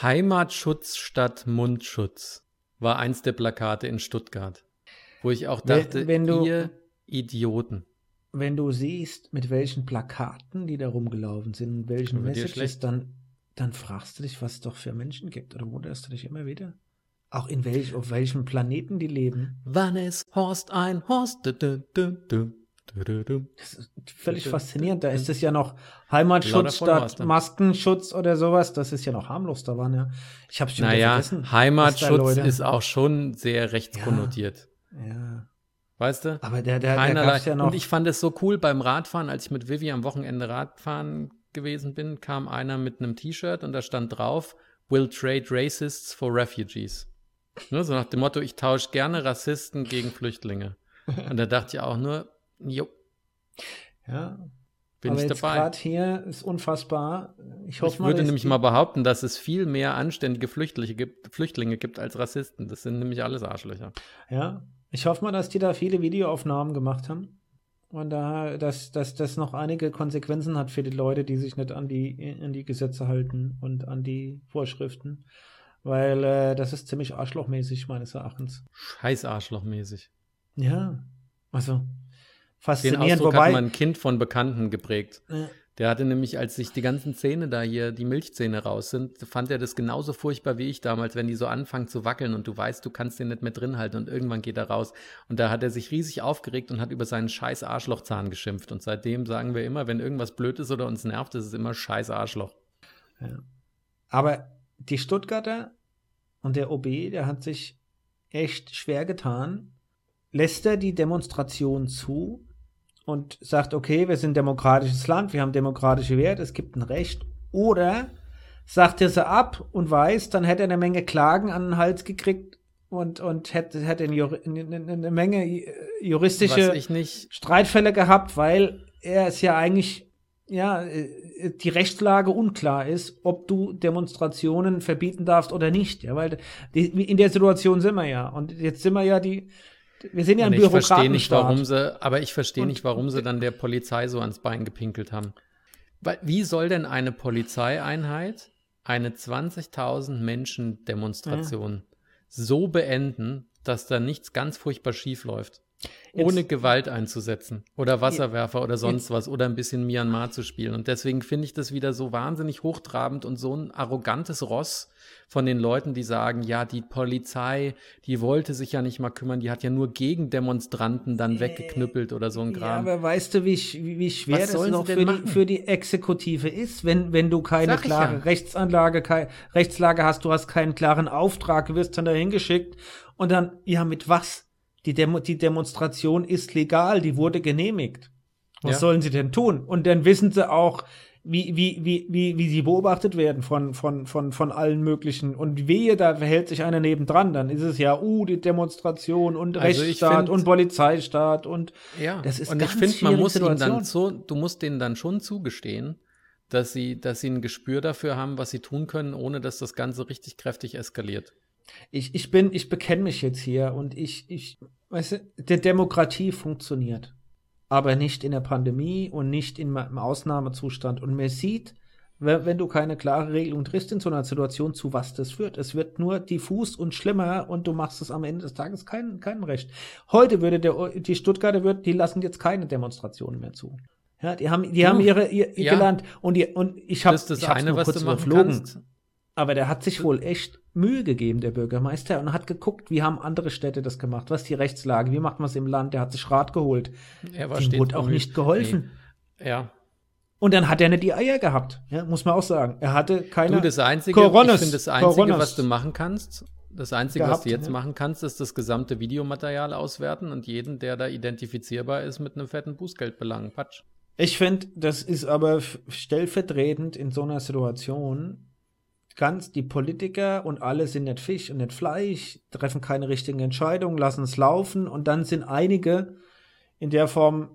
Heimatschutz statt Mundschutz war eins der Plakate in Stuttgart, wo ich auch Wenn- dachte, wenn du- ihr Idioten. Wenn du siehst, mit welchen Plakaten die da rumgelaufen sind, und welchen Messages, dann, dann fragst du dich, was es doch für Menschen gibt. Oder wunderst du dich immer wieder? Auch in welch, auf welchem Planeten die leben. Wann ist Horst ein Horst? Du, du, du, du, du, du, du. Das ist völlig faszinierend. Da ist es ja noch Heimatschutz statt ne? Maskenschutz oder sowas. Das ist ja noch harmlos da waren, ja. Ich hab's schon Naja, vergessen. Heimatschutz ist auch schon sehr rechtskonnotiert. Ja. Weißt du? Aber der, der, der gab's ja noch. Und ich fand es so cool beim Radfahren, als ich mit Vivi am Wochenende Radfahren gewesen bin, kam einer mit einem T-Shirt und da stand drauf, will trade racists for refugees. Ne, so nach dem Motto, ich tausche gerne Rassisten gegen Flüchtlinge. Und da dachte ich auch nur, jo, ja. bin Aber ich jetzt dabei. gerade hier ist unfassbar. Ich hoffe Ich mal, würde nämlich mal behaupten, dass es viel mehr anständige Flüchtlinge gibt, Flüchtlinge gibt als Rassisten. Das sind nämlich alles Arschlöcher. Ja, ich hoffe mal, dass die da viele Videoaufnahmen gemacht haben. Und da, dass, dass das noch einige Konsequenzen hat für die Leute, die sich nicht an die, an die Gesetze halten und an die Vorschriften. Weil äh, das ist ziemlich arschlochmäßig, meines Erachtens. Scheiß Arschlochmäßig. Ja, also Den faszinierend. Ausdruck Wobei, hat mein Kind von Bekannten geprägt. äh, Der hatte nämlich, als sich die ganzen Zähne da hier, die Milchzähne raus sind, fand er das genauso furchtbar wie ich damals, wenn die so anfangen zu wackeln und du weißt, du kannst den nicht mehr drin halten und irgendwann geht er raus. Und da hat er sich riesig aufgeregt und hat über seinen scheiß Arschlochzahn geschimpft. Und seitdem sagen wir immer, wenn irgendwas blöd ist oder uns nervt, ist es immer scheiß Arschloch. Ja. Aber die Stuttgarter und der OB, der hat sich echt schwer getan. Lässt er die Demonstration zu und sagt, okay, wir sind ein demokratisches Land, wir haben demokratische Werte, es gibt ein Recht. Oder sagt er sie ab und weiß, dann hätte er eine Menge Klagen an den Hals gekriegt und, und hätte, hätte eine, eine Menge juristische Streitfälle gehabt, weil er es ja eigentlich, ja, äh, die Rechtslage unklar ist, ob du Demonstrationen verbieten darfst oder nicht. Ja, weil in der Situation sind wir ja. Und jetzt sind wir ja die, wir sind ja ein Bürokratenstaat. Ich verstehe nicht, warum sie, aber ich verstehe nicht, warum sie dann der Polizei so ans Bein gepinkelt haben. Wie soll denn eine Polizeieinheit eine 20.000 Menschen Demonstration ja. so beenden, dass da nichts ganz furchtbar schief läuft? Ohne jetzt, Gewalt einzusetzen oder Wasserwerfer oder sonst was oder ein bisschen Myanmar zu spielen. Und deswegen finde ich das wieder so wahnsinnig hochtrabend und so ein arrogantes Ross von den Leuten, die sagen, ja, die Polizei, die wollte sich ja nicht mal kümmern, die hat ja nur gegen Demonstranten dann äh, weggeknüppelt oder so ein Kram. Ja, aber weißt du, wie, wie schwer was das noch für die, für die, Exekutive ist, wenn, wenn du keine klare ja. Rechtsanlage, keine Rechtslage hast, du hast keinen klaren Auftrag, wirst dann dahin geschickt und dann, ja, mit was? Die, Demo die Demonstration ist legal, die wurde genehmigt. Was ja. sollen sie denn tun? Und dann wissen sie auch, wie, wie, wie, wie, wie sie beobachtet werden von, von, von, von allen möglichen. Und wehe, da verhält sich einer nebendran, dann ist es ja, uh, die Demonstration und also Rechtsstaat find, und Polizeistaat und ja, das ist und ganz ich finde, man muss ihnen dann so, du musst denen dann schon zugestehen, dass sie, dass sie ein Gespür dafür haben, was sie tun können, ohne dass das Ganze richtig kräftig eskaliert. Ich, ich bin, ich bekenne mich jetzt hier und ich, ich, weißt du, der Demokratie funktioniert. Aber nicht in der Pandemie und nicht in, im Ausnahmezustand. Und man sieht, wenn, wenn du keine klare Regelung triffst in so einer Situation, zu was das führt. Es wird nur diffus und schlimmer und du machst es am Ende des Tages keinem kein Recht. Heute würde der, die Stuttgarter, wird, die lassen jetzt keine Demonstrationen mehr zu. Ja, die haben, die du, haben ihre, ihr, ja. gelernt. Und, die, und ich habe das, das eine, was du machen kannst. Aber der hat sich wohl echt Mühe gegeben, der Bürgermeister, und hat geguckt, wie haben andere Städte das gemacht, was ist die Rechtslage, wie macht man es im Land, der hat sich Rat geholt. Er war Dem wurde auch nicht geholfen. Nee. Ja. Und dann hat er nicht die Eier gehabt, ja, muss man auch sagen. Er hatte keine du, das Einzige, Coronas, ich finde, das Einzige, Coronas was du machen kannst, das Einzige, gehabt, was du jetzt ja. machen kannst, ist das gesamte Videomaterial auswerten und jeden, der da identifizierbar ist, mit einem fetten Bußgeld belangen. Patsch. Ich finde, das ist aber stellvertretend in so einer Situation ganz die Politiker und alle sind nicht Fisch und nicht Fleisch, treffen keine richtigen Entscheidungen, lassen es laufen und dann sind einige in der Form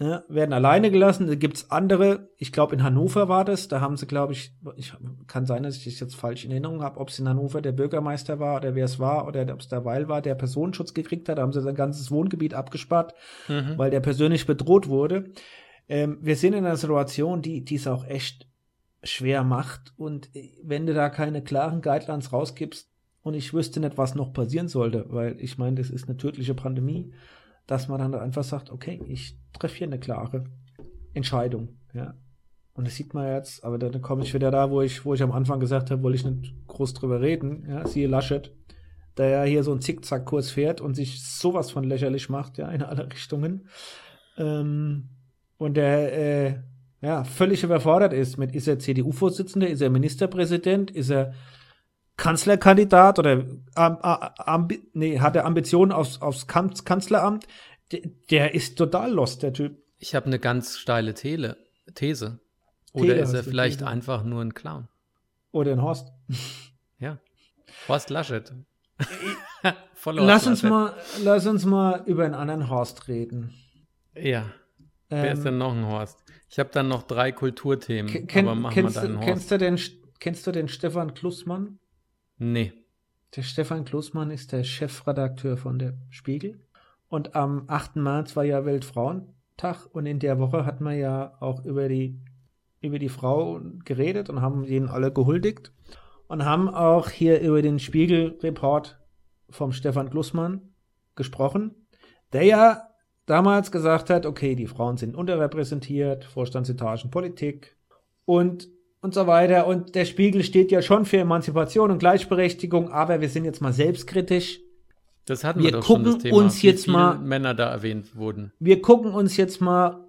ja, werden alleine gelassen. Da gibt es andere, ich glaube in Hannover war das, da haben sie, glaube ich, ich, kann sein, dass ich das jetzt falsch in Erinnerung habe, ob es in Hannover der Bürgermeister war oder wer es war oder ob es der Weil war, der Personenschutz gekriegt hat, da haben sie sein ganzes Wohngebiet abgespart, mhm. weil der persönlich bedroht wurde. Ähm, wir sind in einer Situation, die, die ist auch echt schwer macht. Und äh, wenn du da keine klaren Guidelines rausgibst und ich wüsste nicht, was noch passieren sollte, weil ich meine, das ist eine tödliche Pandemie, dass man dann einfach sagt, okay, ich treffe hier eine klare Entscheidung, ja. Und das sieht man jetzt, aber dann komme ich wieder da, wo ich, wo ich am Anfang gesagt habe, wollte ich nicht groß drüber reden, ja, siehe Laschet, der ja hier so einen Zickzackkurs fährt und sich sowas von lächerlich macht, ja, in alle Richtungen. Ähm, und der, äh, ja, völlig überfordert ist mit, ist er CDU-Vorsitzender, ist er Ministerpräsident, ist er Kanzlerkandidat oder nee, hat er Ambitionen aufs, aufs Kanzleramt? Der, der ist total lost, der Typ. Ich habe eine ganz steile Tele These. Oder Tele ist er vielleicht These. einfach nur ein Clown? Oder ein Horst. Ja. Horst Laschet. lass, uns mal, lass uns mal über einen anderen Horst reden. Ja. Ähm, Wer ist denn noch ein Horst? Ich habe dann noch drei Kulturthemen, kenn, aber machen kennst, wir dann kennst du, den, kennst du den Stefan Klussmann? Nee. Der Stefan Klussmann ist der Chefredakteur von der Spiegel. Und am 8. März war ja Weltfrauentag und in der Woche hat man ja auch über die, über die Frau geredet und haben ihnen alle gehuldigt und haben auch hier über den Spiegelreport vom Stefan Klussmann gesprochen, der ja damals gesagt hat, okay, die Frauen sind unterrepräsentiert, Vorstandsetagen, Politik und und so weiter. Und der Spiegel steht ja schon für Emanzipation und Gleichberechtigung, aber wir sind jetzt mal selbstkritisch. Das hatten wir, wir doch gucken schon das Thema, uns jetzt mal, Männer da erwähnt wurden. wir gucken uns jetzt mal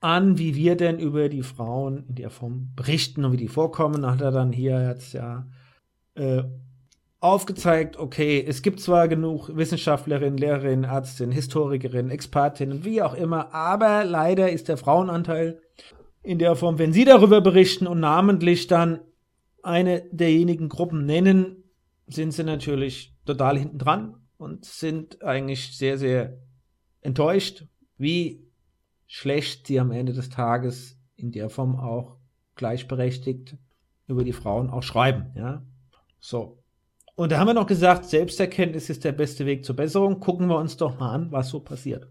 an, wie wir denn über die Frauen in der Form berichten und wie die vorkommen. Da hat er dann hier jetzt ja äh, aufgezeigt, okay, es gibt zwar genug Wissenschaftlerinnen, Lehrerinnen, Ärztinnen, Historikerinnen, Expertinnen, wie auch immer, aber leider ist der Frauenanteil in der Form, wenn Sie darüber berichten und namentlich dann eine derjenigen Gruppen nennen, sind Sie natürlich total hinten dran und sind eigentlich sehr, sehr enttäuscht, wie schlecht Sie am Ende des Tages in der Form auch gleichberechtigt über die Frauen auch schreiben, ja. So. Und da haben wir noch gesagt, Selbsterkenntnis ist der beste Weg zur Besserung. Gucken wir uns doch mal an, was so passiert.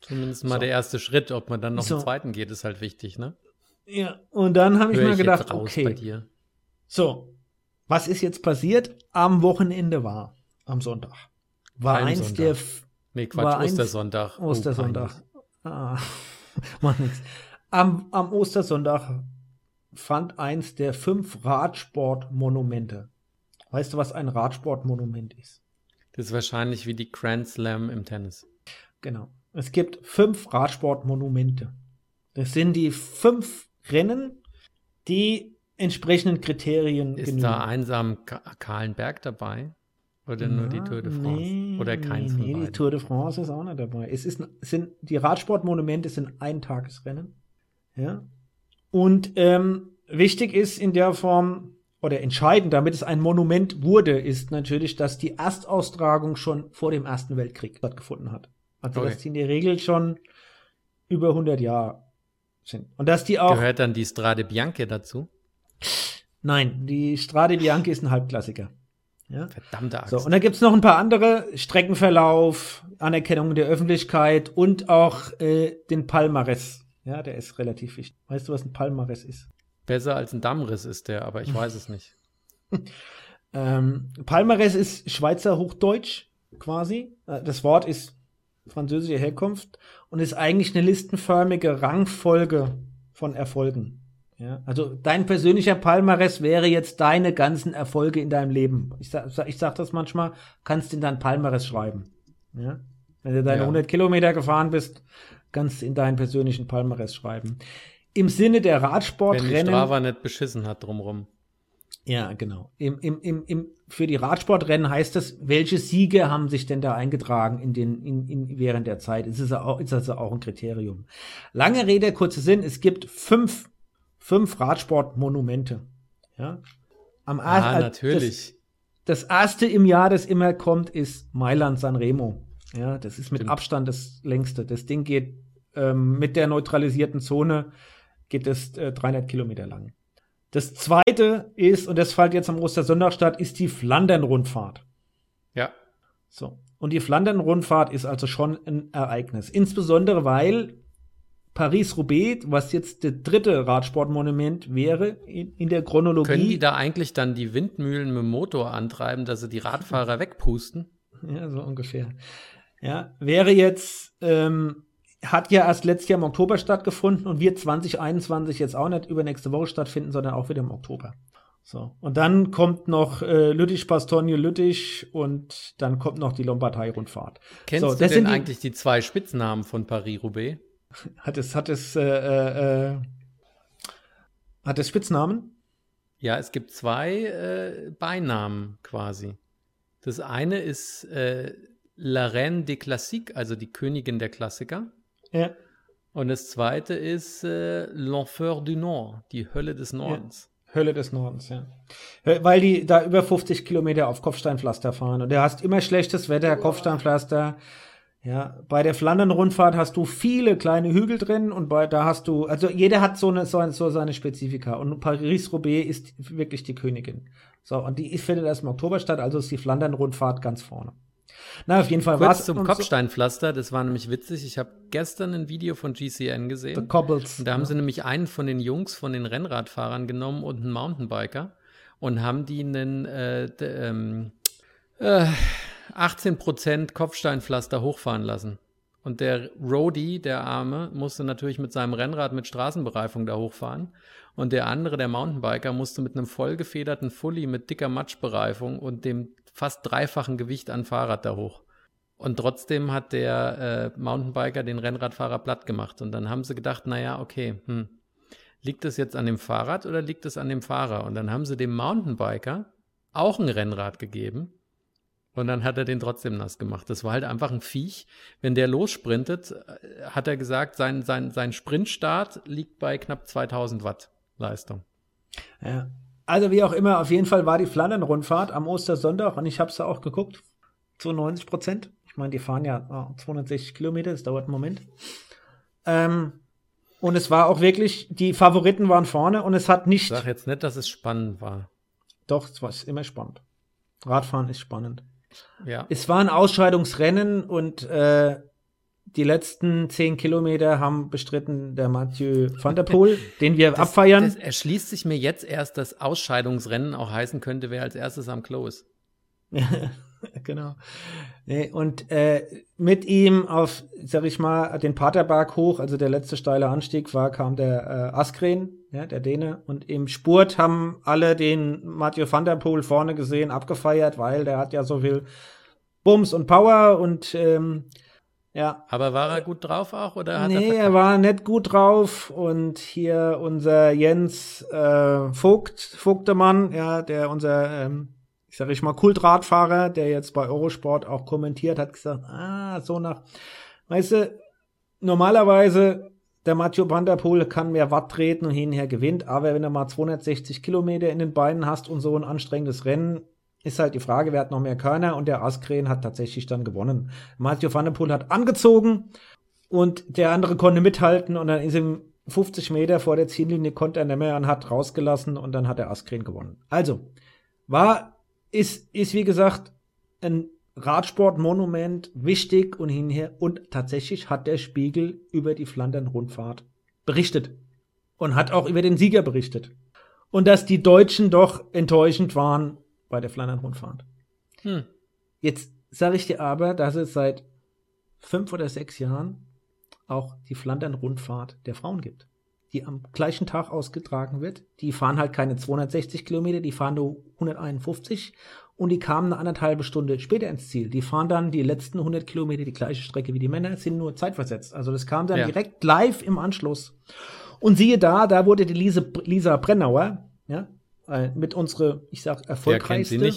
Zumindest mal So. der erste Schritt, ob man dann noch So. einen zweiten geht, ist halt wichtig, ne? Ja, und dann habe ich mir gedacht, okay, so, was ist jetzt passiert? Am Wochenende war, am Sonntag, war eins Palmsonntag. der F- Nee, Quatsch, war eins- Ostersonntag. Oh, Ostersonntag. peinlich. Ah, macht nichts. Am, am Ostersonntag fand eins der fünf Radsportmonumente. Weißt du, was ein Radsportmonument ist? Das ist wahrscheinlich wie die Grand Slam im Tennis. Genau. Es gibt fünf Radsportmonumente. Das sind die fünf Rennen, die entsprechenden Kriterien Ist genügen. da einsam Ka- kahlen Berg dabei? Oder nur die Ja, Tour de France? nee, Oder keins nee, von nee, die beiden? Tour de France ist auch nicht dabei. Es ist, sind, die Radsportmonumente sind Eintagesrennen. Ja. Und ähm, wichtig ist in der Form, oder entscheidend, damit es ein Monument wurde, ist natürlich, dass die Erstaustragung schon vor dem Ersten Weltkrieg stattgefunden hat. Also, Okay. dass die in der Regel schon über 100 Jahre sind. Und dass die auch, Gehört dann die Strade Bianche dazu? nein, die Strade Bianchi ist ein Halbklassiker. Ja. Verdammte Axt. So, und dann gibt's noch ein paar andere, Streckenverlauf, Anerkennung der Öffentlichkeit und auch äh, den Palmares. Ja, der ist relativ wichtig. Weißt du, was ein Palmares ist? Besser als ein Dammriss ist der, aber ich weiß es nicht. Ähm, Palmares ist Schweizer Hochdeutsch quasi. Äh, Das Wort ist französischer Herkunft und ist eigentlich eine listenförmige Rangfolge von Erfolgen. Ja, also dein persönlicher Palmares wäre jetzt deine ganzen Erfolge in deinem Leben. Ich sag, ich sag das manchmal, kannst in dein Palmares schreiben. Ja? Wenn du deine Ja. 100 Kilometer gefahren bist, kannst du in deinen persönlichen Palmares schreiben. Im Sinne der Wenn Radsportrennen. Strava nicht beschissen hat drumrum. Ja, genau. Im, im, im, im, für die Radsportrennen heißt das, welche Siege haben sich denn da eingetragen in den, in, in, während der Zeit? Ist, es auch, ist also auch ein Kriterium. Lange Rede, kurzer Sinn, es gibt fünf, fünf Radsportmonumente. Ja. Am Ah, als- natürlich. Das, das erste im Jahr, das immer kommt, ist Mailand San Remo. Ja, das ist mit Stimmt. Abstand das längste. Das Ding geht ähm, mit der neutralisierten Zone geht es äh, 300 Kilometer lang. Das zweite ist, und das fällt jetzt am Ostersonntag statt, ist die Flandern-Rundfahrt. Ja. So. Und die Flandern-Rundfahrt ist also schon ein Ereignis. Insbesondere, weil Paris-Roubaix, was jetzt der dritte Radsportmonument wäre in, in der Chronologie. Können die da eigentlich dann die Windmühlen mit dem Motor antreiben, dass sie die Radfahrer wegpusten? Ja, so ungefähr. Ja, wäre jetzt, ähm, hat ja erst letztes Jahr im Oktober stattgefunden und wird 2021 jetzt auch nicht übernächste Woche stattfinden, sondern auch wieder im Oktober. So. Und dann kommt noch äh, Lüttich, Bastogne, Lüttich und dann kommt noch die Lombardei-Rundfahrt. Kennst So, du das denn sind die- eigentlich die zwei Spitznamen von Paris-Roubaix? Hat es, hat es, äh, äh, äh, hat es Spitznamen? Ja, es gibt zwei äh, Beinamen quasi. Das eine ist äh, La Reine des Classiques, also die Königin der Klassiker. Ja. Und das zweite ist äh, L'Enfer du Nord, die Hölle des Nordens. Hölle des Nordens, ja. Äh, Weil die da über 50 Kilometer auf Kopfsteinpflaster fahren. Und du hast immer schlechtes Wetter, Kopfsteinpflaster. Ja, bei der Flandern-Rundfahrt hast du viele kleine Hügel drin und bei, da hast du, also jeder hat so, eine, so, eine, so seine Spezifika. Und Paris-Roubaix ist wirklich die Königin. So, und die findet erst im Oktober statt, also ist die Flandern-Rundfahrt ganz vorne. Na, auf jeden Fall war's zum Kopfsteinpflaster, das war nämlich witzig. Ich habe gestern ein Video von GCN The gesehen. Cobbles. Und da haben ja. sie nämlich einen von den Jungs, von den Rennradfahrern genommen und einen Mountainbiker und haben die einen äh, ähm, äh, 18% Kopfsteinpflaster hochfahren lassen. Und der Roadie, der Arme, musste natürlich mit seinem Rennrad mit Straßenbereifung da hochfahren. Und der andere, der Mountainbiker, musste mit einem vollgefederten Fully mit dicker Matschbereifung und dem fast dreifachen Gewicht an Fahrrad da hoch. Und trotzdem hat der äh, Mountainbiker den Rennradfahrer platt gemacht. Und dann haben sie gedacht, naja, okay, hm, liegt es jetzt an dem Fahrrad oder liegt es an dem Fahrer? Und dann haben sie dem Mountainbiker auch ein Rennrad gegeben und dann hat er den trotzdem nass gemacht. Das war halt einfach ein Viech. Wenn der lossprintet, äh, hat er gesagt, sein, sein, sein Sprintstart liegt bei knapp 2000 Watt Leistung. Ja. Also wie auch immer, auf jeden Fall war die Flandern-Rundfahrt am Ostersonntag und ich habe es da auch geguckt. Zu 90 Prozent. Ich meine, die fahren ja oh, 260 Kilometer, das dauert einen Moment. Ähm, und es war auch wirklich, die Favoriten waren vorne und es hat nicht. Ich sag jetzt nicht, dass es spannend war. Doch, es war immer spannend. Radfahren ist spannend. Ja. Es war ein Ausscheidungsrennen und äh, die letzten zehn Kilometer haben bestritten der Mathieu van der Poel, den wir das, abfeiern. Das erschließt sich mir jetzt erst, dass Ausscheidungsrennen auch heißen könnte, wer als erstes am Klo ist. genau. Nee, und äh, mit ihm auf, sag ich mal, den Paterberg hoch, also der letzte steile Anstieg war, kam der äh, Askren, ja, der Däne. Und im Spurt haben alle den Mathieu van der Poel vorne gesehen, abgefeiert, weil der hat ja so viel Bums und Power und ähm, ja. Aber war er gut drauf auch oder hat nee, er, er war nicht gut drauf und hier unser Jens äh, Vogt, Vogtemann, ja, der unser ähm, ich sage ich mal, Kultradfahrer, der jetzt bei Eurosport auch kommentiert, hat gesagt, ah, so nach, weißt du, normalerweise der Mathieu Van der Poel kann mehr Watt treten und hinher gewinnt, aber wenn du mal 260 Kilometer in den Beinen hast und so ein anstrengendes Rennen, ist halt die Frage, wer hat noch mehr Körner und der Askren hat tatsächlich dann gewonnen. Mathieu Van der Poel hat angezogen und der andere konnte mithalten und dann ist ihm 50 Meter vor der Ziellinie konnte er nicht mehr und hat rausgelassen und dann hat der Askren gewonnen. Also, war ist, ist wie gesagt ein Radsportmonument, wichtig und hinher. Und tatsächlich hat der Spiegel über die Flandern-Rundfahrt berichtet. Und hat auch über den Sieger berichtet. Und dass die Deutschen doch enttäuschend waren bei der Flandern-Rundfahrt. Hm. Jetzt sage ich dir aber, dass es seit fünf oder sechs Jahren auch die Flandern-Rundfahrt der Frauen gibt die am gleichen Tag ausgetragen wird. Die fahren halt keine 260 Kilometer, die fahren nur 151 und die kamen eine anderthalbe Stunde später ins Ziel. Die fahren dann die letzten 100 Kilometer die gleiche Strecke wie die Männer, sind nur zeitversetzt. Also das kam dann ja. direkt live im Anschluss. Und siehe da, da wurde die Lise, Lisa Brennauer, ja, äh, mit unsere, ich sag, erfolgreichste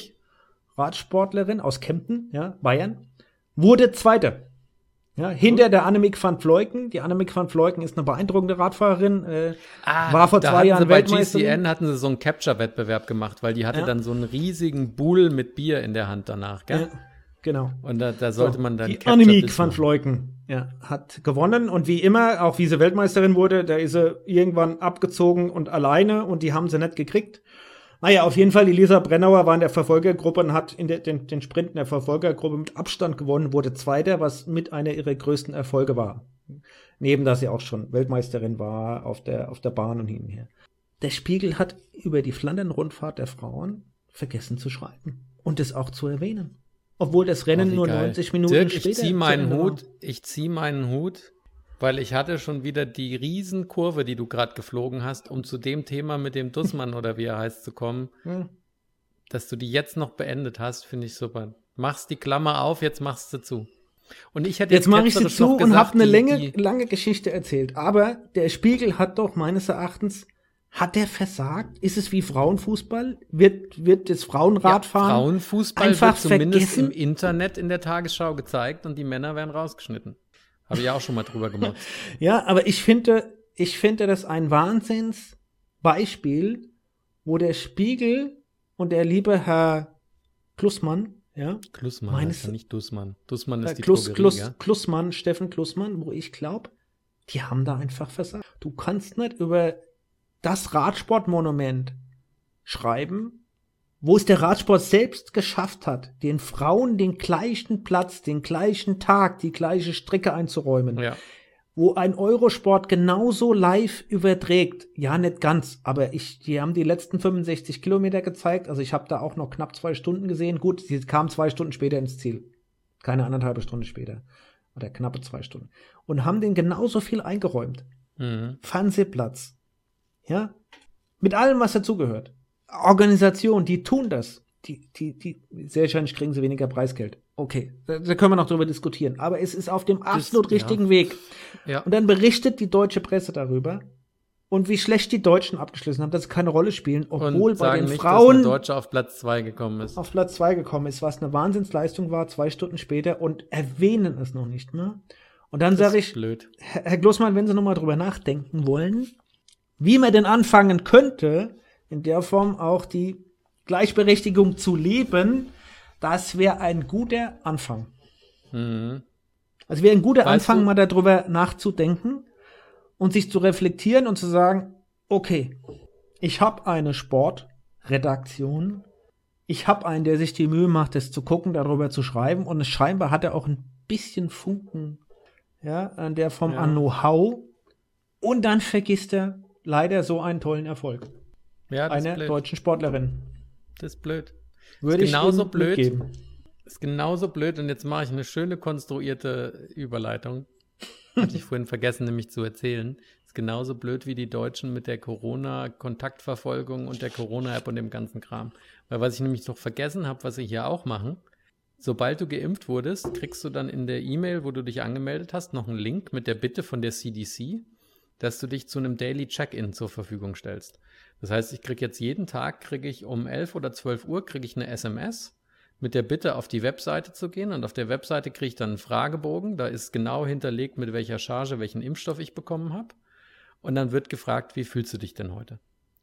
Radsportlerin aus Kempten, ja, Bayern, wurde Zweite. Ja, hinter der Annemiek van Vleuten. Die Annemiek van Vleuten ist eine beeindruckende Radfahrerin. Äh, ah, war vor zwei Jahren Bei GCN hatten sie so einen Capture-Wettbewerb gemacht, weil die hatte ja. dann so einen riesigen Bull mit Bier in der Hand danach, gell? Ja, genau. Und da, da sollte so, man dann Die Annemiek van Vleuten ja, hat gewonnen. Und wie immer, auch wie sie Weltmeisterin wurde, da ist sie irgendwann abgezogen und alleine und die haben sie nicht gekriegt. Naja, auf jeden Fall, die Lisa Brennauer war in der Verfolgergruppe und hat in der, den, den Sprint in der Verfolgergruppe mit Abstand gewonnen, wurde Zweiter, was mit einer ihrer größten Erfolge war. Neben, dass sie auch schon Weltmeisterin war auf der, auf der Bahn und hin und her. Der Spiegel hat über die Flandern-Rundfahrt der Frauen vergessen zu schreiben und es auch zu erwähnen. Obwohl das Rennen oh, nur geil. 90 Minuten Dirk, später ich zieh meinen Hut, ich zieh meinen Hut weil ich hatte schon wieder die Riesenkurve, die du gerade geflogen hast, um zu dem Thema mit dem Dussmann oder wie er heißt zu kommen. Hm. Dass du die jetzt noch beendet hast, finde ich super. Machst die Klammer auf, jetzt machst du zu. Und ich hätte jetzt, jetzt mache ich sie zu gesagt, und habe eine lange, lange Geschichte erzählt. Aber der Spiegel hat doch meines Erachtens hat der versagt? Ist es wie Frauenfußball? Wird, wird das Frauenradfahren ja, Frauenfußball einfach wird zumindest vergessen? im Internet in der Tagesschau gezeigt und die Männer werden rausgeschnitten. Habe ich auch schon mal drüber gemacht. ja, aber ich finde, ich finde das ein Wahnsinnsbeispiel, wo der Spiegel und der liebe Herr Klussmann, ja. Klussmann meines, ja nicht Dussmann. Dussmann ist äh, die Kluss, Drogerie, Kluss, ja? Klussmann, Steffen Klussmann, wo ich glaube, die haben da einfach versagt. Du kannst nicht über das Radsportmonument schreiben, wo es der Radsport selbst geschafft hat, den Frauen den gleichen Platz, den gleichen Tag, die gleiche Strecke einzuräumen. Ja. Wo ein Eurosport genauso live überträgt. Ja, nicht ganz, aber ich, die haben die letzten 65 Kilometer gezeigt. Also ich habe da auch noch knapp zwei Stunden gesehen. Gut, sie kam zwei Stunden später ins Ziel. Keine anderthalb Stunde später. oder knappe zwei Stunden und haben den genauso viel eingeräumt. Mhm. Fernsehplatz. Ja? Mit allem, was dazugehört. Organisation, die tun das. Die, die, die, sehr wahrscheinlich kriegen sie weniger Preisgeld. Okay, da, da können wir noch drüber diskutieren. Aber es ist auf dem absolut ja. richtigen Weg. Ja. Und dann berichtet die deutsche Presse darüber und wie schlecht die Deutschen abgeschlossen haben, dass sie keine Rolle spielen, obwohl bei den nicht, Frauen Deutscher auf Platz 2 gekommen ist. auf Platz 2 gekommen ist, was eine Wahnsinnsleistung war, zwei Stunden später und erwähnen es noch nicht mehr. Und dann Das sage ist ich, blöd. Herr Herr Glossmann, wenn Sie nochmal drüber nachdenken wollen, wie man denn anfangen könnte, in der Form auch die Gleichberechtigung zu leben, das wäre ein guter Anfang. Mhm. Also wäre ein guter Weißt Anfang, du- mal darüber nachzudenken und sich zu reflektieren und zu sagen, okay, ich habe eine Sportredaktion, ich habe einen, der sich die Mühe macht, das zu gucken, darüber zu schreiben und es scheinbar hat er auch ein bisschen Funken, ja, an der Form Ja. an Know-how und dann vergisst er leider so einen tollen Erfolg Ja, ist einer deutschen Sportlerin. Das ist blöd. Würde ich genauso Ihnen blöd. mitgeben. Ist genauso blöd und jetzt mache ich eine schöne konstruierte Überleitung. Hatte ich vorhin vergessen, nämlich zu erzählen. Ist genauso blöd wie die Deutschen mit der Corona-Kontaktverfolgung und der Corona-App und dem ganzen Kram. Weil was ich nämlich noch vergessen habe, was sie hier auch machen, sobald du geimpft wurdest, kriegst du dann in der E-Mail, wo du dich angemeldet hast, noch einen Link mit der Bitte von der CDC, dass du dich zu einem Daily Check-in zur Verfügung stellst. Das heißt, ich kriege jetzt jeden Tag, kriege ich um 11 oder 12 Uhr, kriege ich eine SMS mit der Bitte, auf die Webseite zu gehen. Und auf der Webseite kriege ich dann einen Fragebogen. Da ist genau hinterlegt, mit welcher Charge, welchen Impfstoff ich bekommen habe. Und dann wird gefragt, wie fühlst du dich denn heute?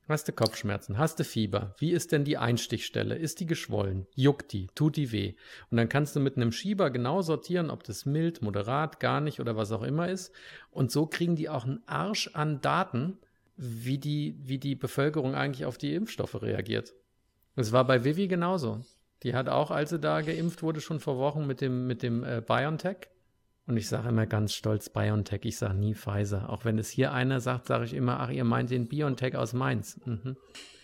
Hast du Kopfschmerzen? Hast du Fieber? Wie ist denn die Einstichstelle? Ist die geschwollen? Juckt die? Tut die weh? Und dann kannst du mit einem Schieber genau sortieren, ob das mild, moderat, gar nicht oder was auch immer ist. Und so kriegen die auch einen Arsch an Daten, wie die, wie die Bevölkerung eigentlich auf die Impfstoffe reagiert. Das war bei Vivi genauso. Die hat auch, als sie da geimpft wurde, schon vor Wochen mit dem, mit dem äh, BioNTech. Und ich sage immer ganz stolz BioNTech, ich sage nie Pfizer. Auch wenn es hier einer sagt, sage ich immer, ach, ihr meint den BioNTech aus Mainz. Mhm.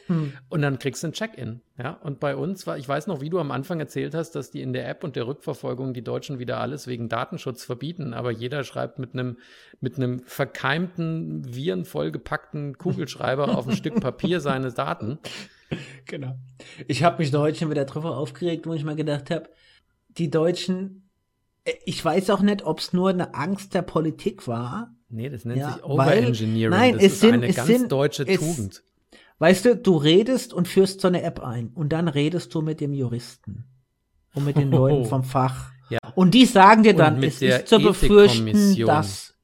Hm. Und dann kriegst du ein Check-in. Ja? Und bei uns war, ich weiß noch, wie du am Anfang erzählt hast, dass die in der App und der Rückverfolgung die Deutschen wieder alles wegen Datenschutz verbieten, aber jeder schreibt mit einem mit einem verkeimten, virenvollgepackten Kugelschreiber auf ein Stück Papier seine Daten. Genau. Ich habe mich da heute schon wieder drüber aufgeregt, wo ich mal gedacht habe, die Deutschen, äh, ich weiß auch nicht, ob es nur eine Angst der Politik war. Nee, das nennt Ja, sich Overengineering. nein, das es ist sind- eine ganz sind- deutsche es- Tugend. Weißt du, du redest und führst so eine App ein und dann redest du mit dem Juristen und mit den Leuten vom Fach. Ja. Und die sagen dir Und dann, mit es ist zu befürchten, dass.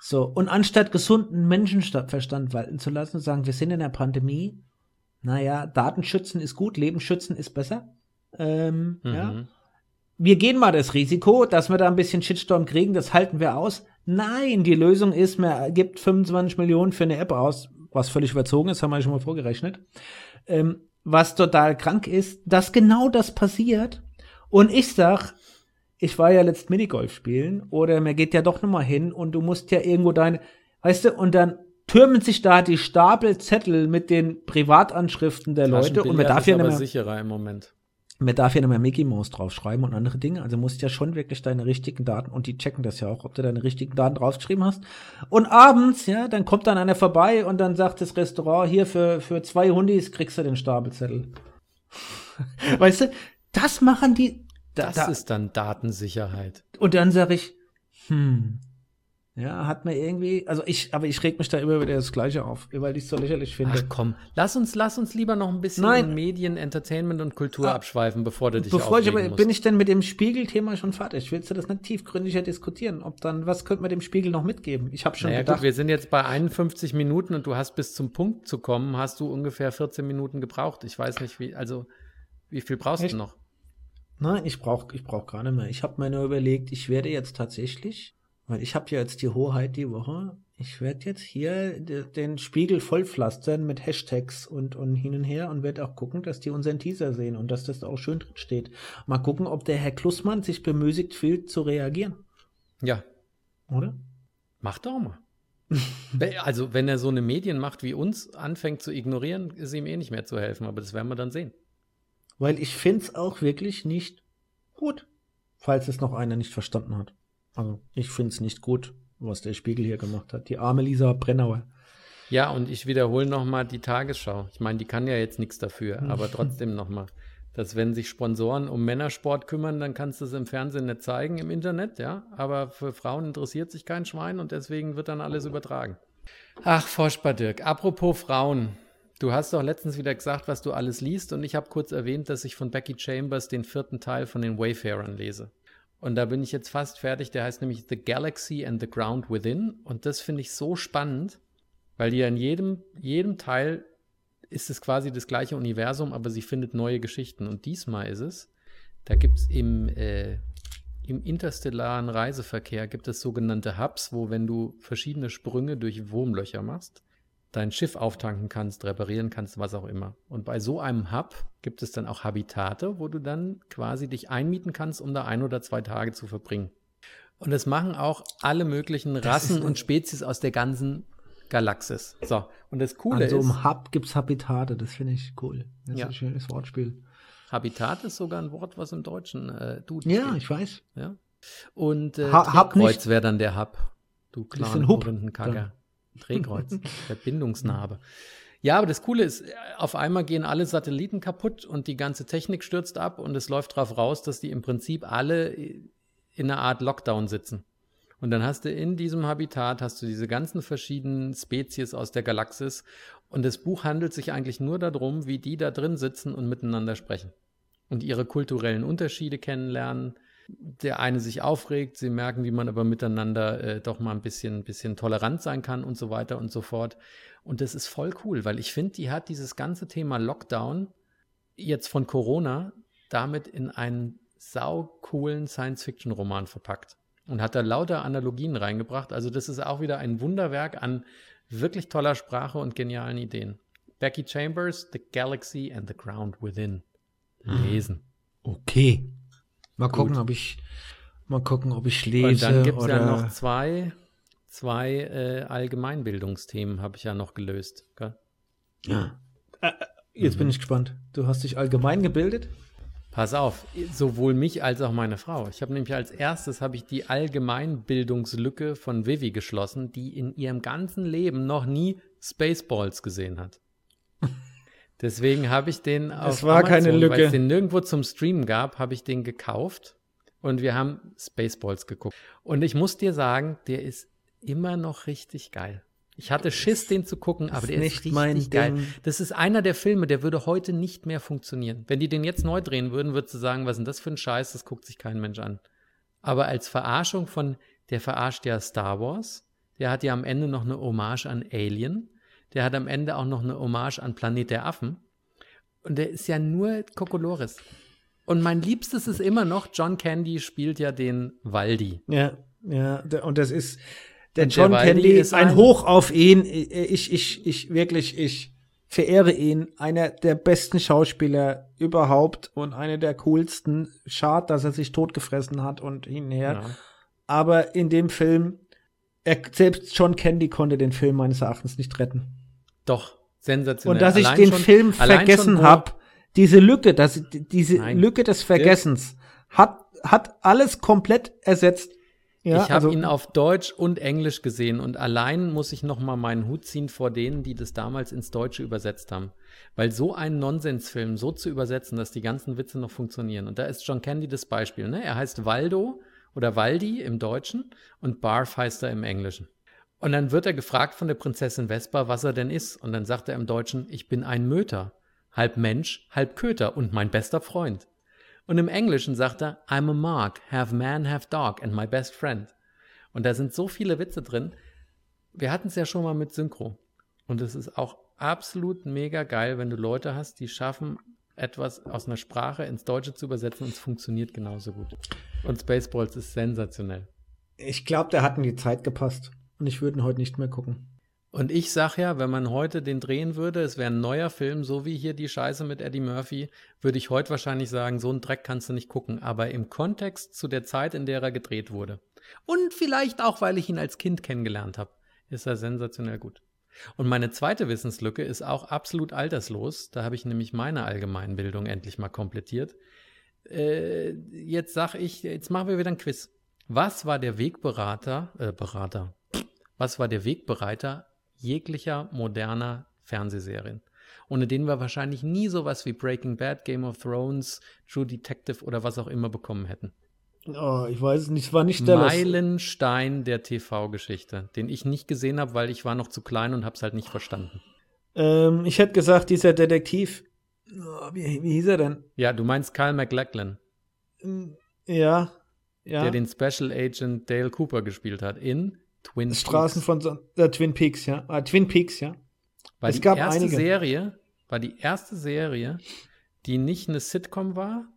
So, und anstatt gesunden Menschenverstand walten zu lassen, sagen, wir sind in der Pandemie. Naja, Datenschützen ist gut, Leben schützen ist besser. Ähm, ja. Mhm. Wir gehen mal das Risiko, dass wir da ein bisschen Shitstorm kriegen, das halten wir aus. Nein, die Lösung ist, man gibt 25 Millionen für eine App aus, was völlig überzogen ist, haben wir schon mal vorgerechnet. Ähm, was total krank ist, dass genau das passiert. Und ich sag, ich war ja letzt Minigolf spielen oder mir geht ja doch noch mal hin und du musst ja irgendwo deine, weißt du, und dann türmen sich da die Stapel Zettel mit den Privatanschriften der Leute und man darf ja ist nicht aber mehr, sicherer im Moment. Man darf ja nicht mehr Mickey Mouse draufschreiben und andere Dinge. Also musst ja schon wirklich deine richtigen Daten und die checken das ja auch, ob du deine richtigen Daten draufgeschrieben hast. Und abends, ja, dann kommt dann einer vorbei und dann sagt das Restaurant hier für für zwei Hundis kriegst du den Stapelzettel. weißt du, das machen die. Da, Das da, ist dann Datensicherheit. und dann sage ich, hm, ja, hat mir irgendwie, also ich, aber ich reg mich da immer wieder das Gleiche auf, weil ich es so lächerlich finde. Ach komm, lass uns, lass uns lieber noch ein bisschen Nein. in Medien, Entertainment und Kultur Ah. abschweifen, bevor du dich Bevor ich aber, musst. bin ich denn mit dem Spiegelthema schon fertig? Willst du das nicht tiefgründiger diskutieren? Ob dann, was könnte man dem Spiegel noch mitgeben? Ich habe schon naja, gedacht, gut, wir sind jetzt bei 51 Minuten und du hast bis zum Punkt zu kommen, hast du ungefähr 14 Minuten gebraucht. Ich weiß nicht, wie, also, wie viel brauchst Echt? du noch? nein, ich brauche ich brauch gar nicht mehr. Ich habe mir nur überlegt, ich werde jetzt tatsächlich, weil ich habe ja jetzt die Hoheit die Woche, ich werde jetzt hier de, den Spiegel vollpflastern mit Hashtags und, und hin und her und werde auch gucken, dass die unseren Teaser sehen und dass das auch schön drin steht. Mal gucken, ob der Herr Klussmann sich bemüßigt fühlt zu reagieren, Ja, oder? mach doch mal. Also, wenn er so eine Medienmacht wie uns anfängt zu ignorieren, ist ihm eh nicht mehr zu helfen, aber das werden wir dann sehen. Weil ich finde es auch wirklich nicht gut, falls es noch einer nicht verstanden hat. Also ich finde es nicht gut, was der Spiegel hier gemacht hat. Die arme Lisa Brennauer. Ja, und ich wiederhole nochmal die Tagesschau. Ich meine, die kann ja jetzt nichts dafür, aber trotzdem nochmal. Dass wenn sich Sponsoren um Männersport kümmern, dann kannst du es im Fernsehen nicht zeigen, im Internet, ja. Aber für Frauen interessiert sich kein Schwein und deswegen wird dann alles übertragen. Ach, furchtbar, Dirk. Apropos Frauen. Du hast doch letztens wieder gesagt, was du alles liest und ich habe kurz erwähnt, dass ich von Becky Chambers den vierten Teil von den Wayfarern lese. Und da bin ich jetzt fast fertig. Der heißt nämlich The Galaxy and the Ground Within. Und das finde ich so spannend, weil die in jedem, jedem Teil ist es quasi das gleiche Universum, aber sie findet neue Geschichten. Und diesmal ist es, da gibt es im, äh, im interstellaren Reiseverkehr gibt es sogenannte Hubs, wo wenn du verschiedene Sprünge durch Wurmlöcher machst, dein Schiff auftanken kannst, reparieren kannst, was auch immer. Und bei so einem Hub gibt es dann auch Habitate, wo du dann quasi dich einmieten kannst, um da ein oder zwei Tage zu verbringen. Und das machen auch alle möglichen Rassen und Spezies aus der ganzen Galaxis. So, und das Coole An so ist, einem Hub gibt es Habitate, das finde ich cool. Das Ja. ist ein schönes Wortspiel. Habitat ist sogar ein Wort, was im Deutschen äh, Duden Ja, steht. ich weiß. Ja. Und äh, Hub wäre dann der Hub. Du ist kleinen Hub Korinthenkacker. Drehkreuz, Verbindungsnarbe. Ja, aber das Coole ist, auf einmal gehen alle Satelliten kaputt und die ganze Technik stürzt ab und es läuft darauf raus, dass die im Prinzip alle in einer Art Lockdown sitzen. Und dann hast du in diesem Habitat, hast du diese ganzen verschiedenen Spezies aus der Galaxis und das Buch handelt sich eigentlich nur darum, wie die da drin sitzen und miteinander sprechen und ihre kulturellen Unterschiede kennenlernen. Der eine sich aufregt, sie merken, wie man aber miteinander äh, doch mal ein bisschen, bisschen tolerant sein kann und so weiter und so fort. Und das ist voll cool, weil ich finde, die hat dieses ganze Thema Lockdown jetzt von Corona damit in einen saucoolen Science-Fiction-Roman verpackt und hat da lauter Analogien reingebracht. Also das ist auch wieder ein Wunderwerk an wirklich toller Sprache und genialen Ideen. Becky Chambers, The Galaxy and the Ground Within. Lesen. Okay. Mal Gut. gucken, ob ich mal gucken, ob ich Und lese dann gibt es ja noch zwei, zwei äh, Allgemeinbildungsthemen, habe ich ja noch gelöst. Gell? Ja. Äh, Jetzt Mhm. bin ich gespannt. Du hast dich allgemein gebildet? Pass auf, sowohl mich als auch meine Frau. Ich habe nämlich als erstes habe ich die Allgemeinbildungslücke von Vivi geschlossen, die in ihrem ganzen Leben noch nie Spaceballs gesehen hat. Deswegen habe ich den auf war keine Amazon, Lücke. weil es den nirgendwo zum Streamen gab, habe ich den gekauft und wir haben Spaceballs geguckt. Und ich muss dir sagen, der ist immer noch richtig geil. Ich hatte Schiss, den zu gucken, aber ist der ist nicht richtig geil. Ding. Das ist einer der Filme, der würde heute nicht mehr funktionieren. Wenn die den jetzt neu drehen würden, würdest du sagen, was ist denn das für ein Scheiß, das guckt sich kein Mensch an. Aber als Verarschung von, der verarscht ja Star Wars, der hat ja am Ende noch eine Hommage an Alien, der hat am Ende auch noch eine Hommage an Planet der Affen. Und der ist ja nur Kokolores. Und mein Liebstes ist immer noch, John Candy spielt ja den Waldi. Ja, ja. der- Und das ist der Und der John Waldi Candy ist ein ein- Hoch auf ihn. Ich, ich, ich wirklich, ich verehre ihn. Einer der besten Schauspieler überhaupt und einer der coolsten. Schade, dass er sich totgefressen hat und hinher. Ja. Aber in dem Film, er, selbst John Candy konnte den Film meines Erachtens nicht retten. Doch, sensationell. Und dass ich Allein den schon- Film vergessen habe, diese Lücke, dass, diese Nein. Lücke des Vergessens hat, hat alles komplett ersetzt. Ja, ich habe also- ihn auf Deutsch und Englisch gesehen und allein muss ich noch mal meinen Hut ziehen vor denen, die das damals ins Deutsche übersetzt haben. Weil so einen Nonsensfilm so zu übersetzen, dass die ganzen Witze noch funktionieren. Und da ist John Candy das Beispiel. Ne? Er heißt Waldo oder Waldi im Deutschen und Barf heißt er im Englischen. Und dann wird er gefragt von der Prinzessin Vespa, was er denn ist. Und dann sagt er im Deutschen, ich bin ein Möter. Halb Mensch, halb Köter und mein bester Freund. Und im Englischen sagt er, I'm a Mark, have man, have dog and my best friend. Und da sind so viele Witze drin. Wir hatten es ja schon mal mit Synchro. Und es ist auch absolut mega geil, wenn du Leute hast, die schaffen, etwas aus einer Sprache ins Deutsche zu übersetzen und es funktioniert genauso gut. Und Spaceballs ist sensationell. Ich glaube, der hat in die Zeit gepasst. Und ich würde ihn heute nicht mehr gucken. Und ich sag ja, wenn man heute den drehen würde, es wäre ein neuer Film, so wie hier die Scheiße mit Eddie Murphy, würde ich heute wahrscheinlich sagen, so einen Dreck kannst du nicht gucken. Aber im Kontext zu der Zeit, in der er gedreht wurde. Und vielleicht auch, weil ich ihn als Kind kennengelernt habe, ist er sensationell gut. Und meine zweite Wissenslücke ist auch absolut alterslos. Da habe ich nämlich meine Allgemeinbildung endlich mal komplettiert. Äh, jetzt sag ich, jetzt machen wir wieder ein Quiz. Was war der Wegberater, äh, Berater, was war der Wegbereiter jeglicher moderner Fernsehserien? Ohne den wir wahrscheinlich nie sowas wie Breaking Bad, Game of Thrones, True Detective oder was auch immer bekommen hätten. Oh, ich weiß nicht, es war nicht der Meilenstein der TV-Geschichte, den ich nicht gesehen habe, weil ich war noch zu klein und habe es halt nicht verstanden. Ähm, ich hätte gesagt, dieser Detektiv, oh, wie, wie hieß er denn? Ja, du meinst Kyle MacLachlan. Ja, ja. Der den Special Agent Dale Cooper gespielt hat in Twin Straßen Peaks. von äh, Twin Peaks, ja. Äh, Twin Peaks, ja. War es die gab erste einige. Serie, war die erste Serie, die nicht eine Sitcom war,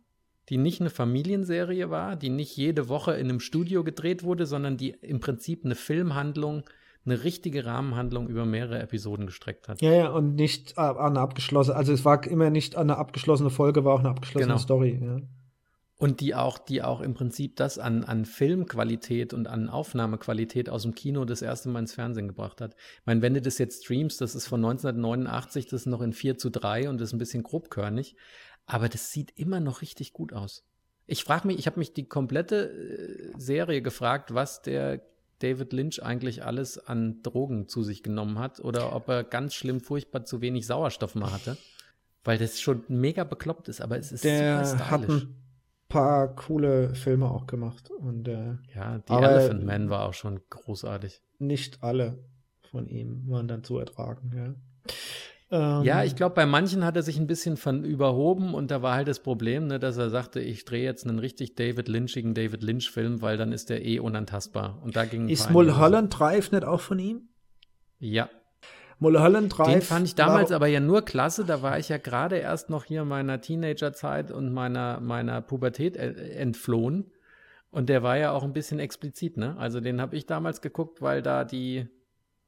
die nicht eine Familienserie war, die nicht jede Woche in einem Studio gedreht wurde, sondern die im Prinzip eine Filmhandlung, eine richtige Rahmenhandlung über mehrere Episoden gestreckt hat. Ja, ja, und nicht äh, eine abgeschlossene, also es war immer nicht eine abgeschlossene Folge, war auch eine abgeschlossene genau. Story. Ja. Und die auch, die auch im Prinzip das an, an Filmqualität und an Aufnahmequalität aus dem Kino das erste Mal ins Fernsehen gebracht hat. Ich meine, wenn du das jetzt streamst, das ist von 1989, das ist noch in 4 zu 3 und das ist ein bisschen grobkörnig, aber das sieht immer noch richtig gut aus. Ich frage mich, ich habe mich die komplette äh, Serie gefragt, was der David Lynch eigentlich alles an Drogen zu sich genommen hat oder ob er ganz schlimm furchtbar zu wenig Sauerstoff mal hatte. Weil das schon mega bekloppt ist, aber es ist der super stylisch paar coole Filme auch gemacht. Und, äh, ja, die Elephant Man war auch schon großartig. Nicht alle von ihm waren dann zu ertragen, ja. Ähm, ja, ich glaube, bei manchen hat er sich ein bisschen von überhoben und da war halt das Problem, ne, dass er sagte, ich drehe jetzt einen richtig David Lynchigen David Lynch-Film, weil dann ist der eh unantastbar. Und da ging Ist Mulholland Drive nicht auch von ihm? Ja, Mulholland Drive. Den fand ich damals aber ja nur klasse. Da war ich ja gerade erst noch hier meiner Teenagerzeit und meiner, meiner Pubertät entflohen. Und der war ja auch ein bisschen explizit, ne? Also den habe ich damals geguckt, weil da die,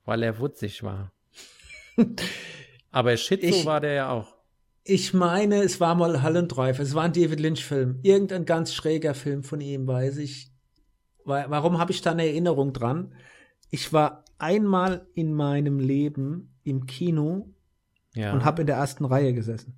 weil er wutzig war. aber Schizo ich, war der ja auch. Ich meine, es war mal Drive. Es war ein David Lynch-Film. Irgendein ganz schräger Film von ihm, weiß ich. Warum habe ich da eine Erinnerung dran? Ich war einmal in meinem Leben im Kino ja. und habe in der ersten Reihe gesessen.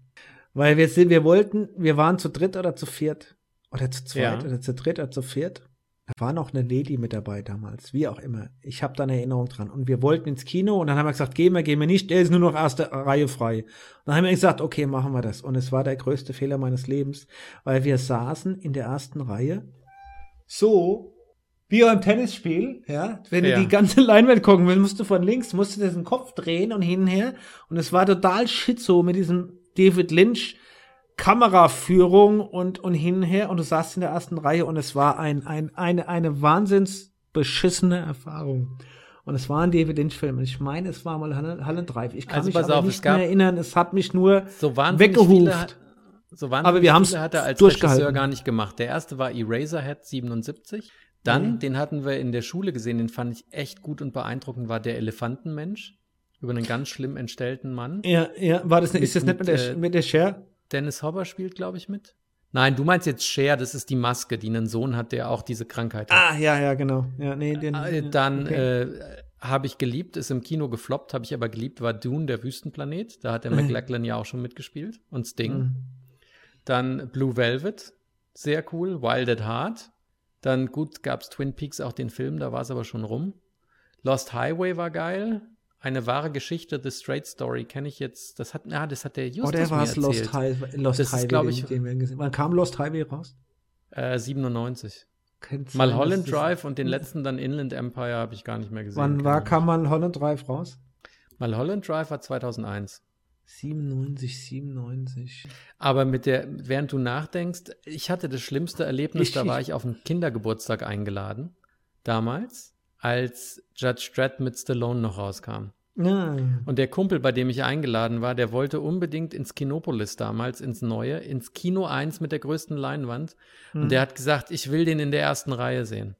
Weil wir sind, wir wollten, wir waren zu dritt oder zu viert oder zu zweit ja. oder zu dritt oder zu viert. Da war noch eine Lady mit dabei damals, wie auch immer. Ich habe da eine Erinnerung dran. Und wir wollten ins Kino und dann haben wir gesagt, gehen wir, gehen wir nicht, der ist nur noch erste Reihe frei. Und dann haben wir gesagt, okay, machen wir das. Und es war der größte Fehler meines Lebens, weil wir saßen in der ersten Reihe so wie beim Tennisspiel, ja. Wenn ja. du die ganze Leinwand gucken willst, musst du von links, musst du diesen Kopf drehen und hinher. Und es war total schizo mit diesem David Lynch Kameraführung und, und hinher. Und du saßt in der ersten Reihe und es war ein, ein, eine, eine wahnsinns beschissene Erfahrung. Und es war ein David Lynch-Film. Ich meine, es war mal Hallen Drive. Ich kann also mich aber auf, nicht mehr erinnern. Es hat mich nur so weggehuft. So aber wir haben es hat er als Regisseur gar nicht gemacht. Der erste war Eraserhead 77. Dann, mhm. den hatten wir in der Schule gesehen, den fand ich echt gut und beeindruckend, war der Elefantenmensch über einen ganz schlimm entstellten Mann. Ja, ja, war das, mit, ist das nicht mit der, äh, mit der Cher? Dennis Hopper spielt, glaube ich, mit. Nein, du meinst jetzt Cher, das ist die Maske, die einen Sohn hat, der auch diese Krankheit hat. Ah, ja, ja, genau. Ja, nee, den, äh, dann okay. äh, habe ich geliebt, ist im Kino gefloppt, habe ich aber geliebt, war Dune, der Wüstenplanet. Da hat der McLachlan ja auch schon mitgespielt und Sting. Mhm. Dann Blue Velvet, sehr cool. Wild at Heart, dann gut gab es Twin Peaks auch den Film, da war es aber schon rum. Lost Highway war geil. Eine wahre Geschichte, The Straight Story, kenne ich jetzt. Das hat, ah, das hat der Justus Oder war es Lost, Highway, Lost das Highway, ist, ich, den, den wir gesehen. Wann kam Lost Highway raus? Äh, 97. Kennst mal Holland Drive und den letzten dann Inland Empire habe ich gar nicht mehr gesehen. Wann war, kam mal Holland Drive raus? Mal Holland Drive war 2001. 97, 97. Aber mit der, während du nachdenkst, ich hatte das schlimmste Erlebnis, da war ich auf einen Kindergeburtstag eingeladen, damals, als Judge Dredd mit Stallone noch rauskam. Ja. Und der Kumpel, bei dem ich eingeladen war, der wollte unbedingt ins Kinopolis damals, ins Neue, ins Kino 1 mit der größten Leinwand. Hm. Und der hat gesagt, ich will den in der ersten Reihe sehen.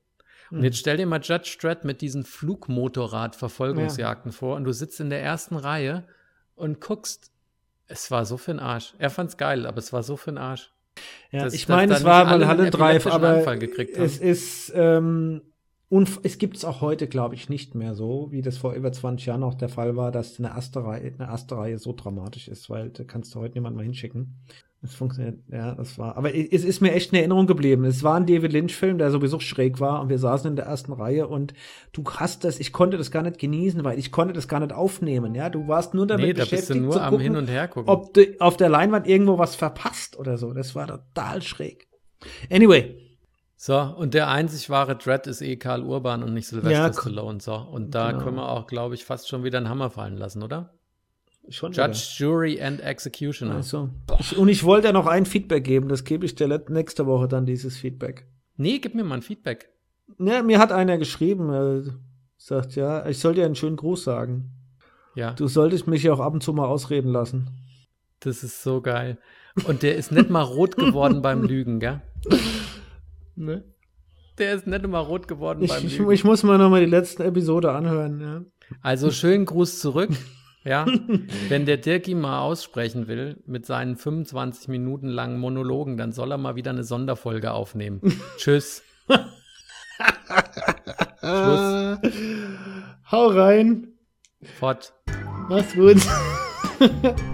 Und hm. jetzt stell dir mal Judge Dredd mit diesen Flugmotorrad-Verfolgungsjagden ja. vor und du sitzt in der ersten Reihe und guckst, es war so für den Arsch. Er fand's geil, aber es war so für den Arsch. Ja, dass, ich meine, es war mal Halle Drive, aber es ist, ähm, und es gibt es auch heute, glaube ich, nicht mehr so, wie das vor über 20 Jahren auch der Fall war, dass eine erste Reihe, eine erste Reihe so dramatisch ist, weil da kannst du heute niemand mal hinschicken. Das funktioniert, ja, das war. Aber es ist mir echt in Erinnerung geblieben. Es war ein David Lynch-Film, der sowieso schräg war und wir saßen in der ersten Reihe und du hast das, ich konnte das gar nicht genießen, weil ich konnte das gar nicht aufnehmen, ja. Du warst nur damit nee, da beschäftigt, bist du nur am gucken, Hin und Her gucken. ob du auf der Leinwand irgendwo was verpasst oder so. Das war total schräg. Anyway. So, und der einzig wahre Dread ist eh Karl Urban und nicht Sylvester ja, Stallone. So, und da genau. können wir auch, glaube ich, fast schon wieder einen Hammer fallen lassen, oder? Schon Judge, wieder. Jury and Executioner. Also. Ich, und ich wollte ja noch ein Feedback geben, das gebe ich dir nächste Woche dann, dieses Feedback. Nee, gib mir mal ein Feedback. Ja, mir hat einer geschrieben, er sagt, ja, ich soll dir einen schönen Gruß sagen. Ja. Du solltest mich ja auch ab und zu mal ausreden lassen. Das ist so geil. Und der ist nicht mal rot geworden beim Lügen, gell? Ne? Der ist nicht mal rot geworden ich, beim Lügen. Ich, ich muss mal noch mal die letzte Episode anhören, ja. Also schönen Gruß zurück. Ja, wenn der Dirki mal aussprechen will mit seinen 25 Minuten langen Monologen, dann soll er mal wieder eine Sonderfolge aufnehmen. Tschüss. Schluss. Hau rein. Fort. Mach's gut.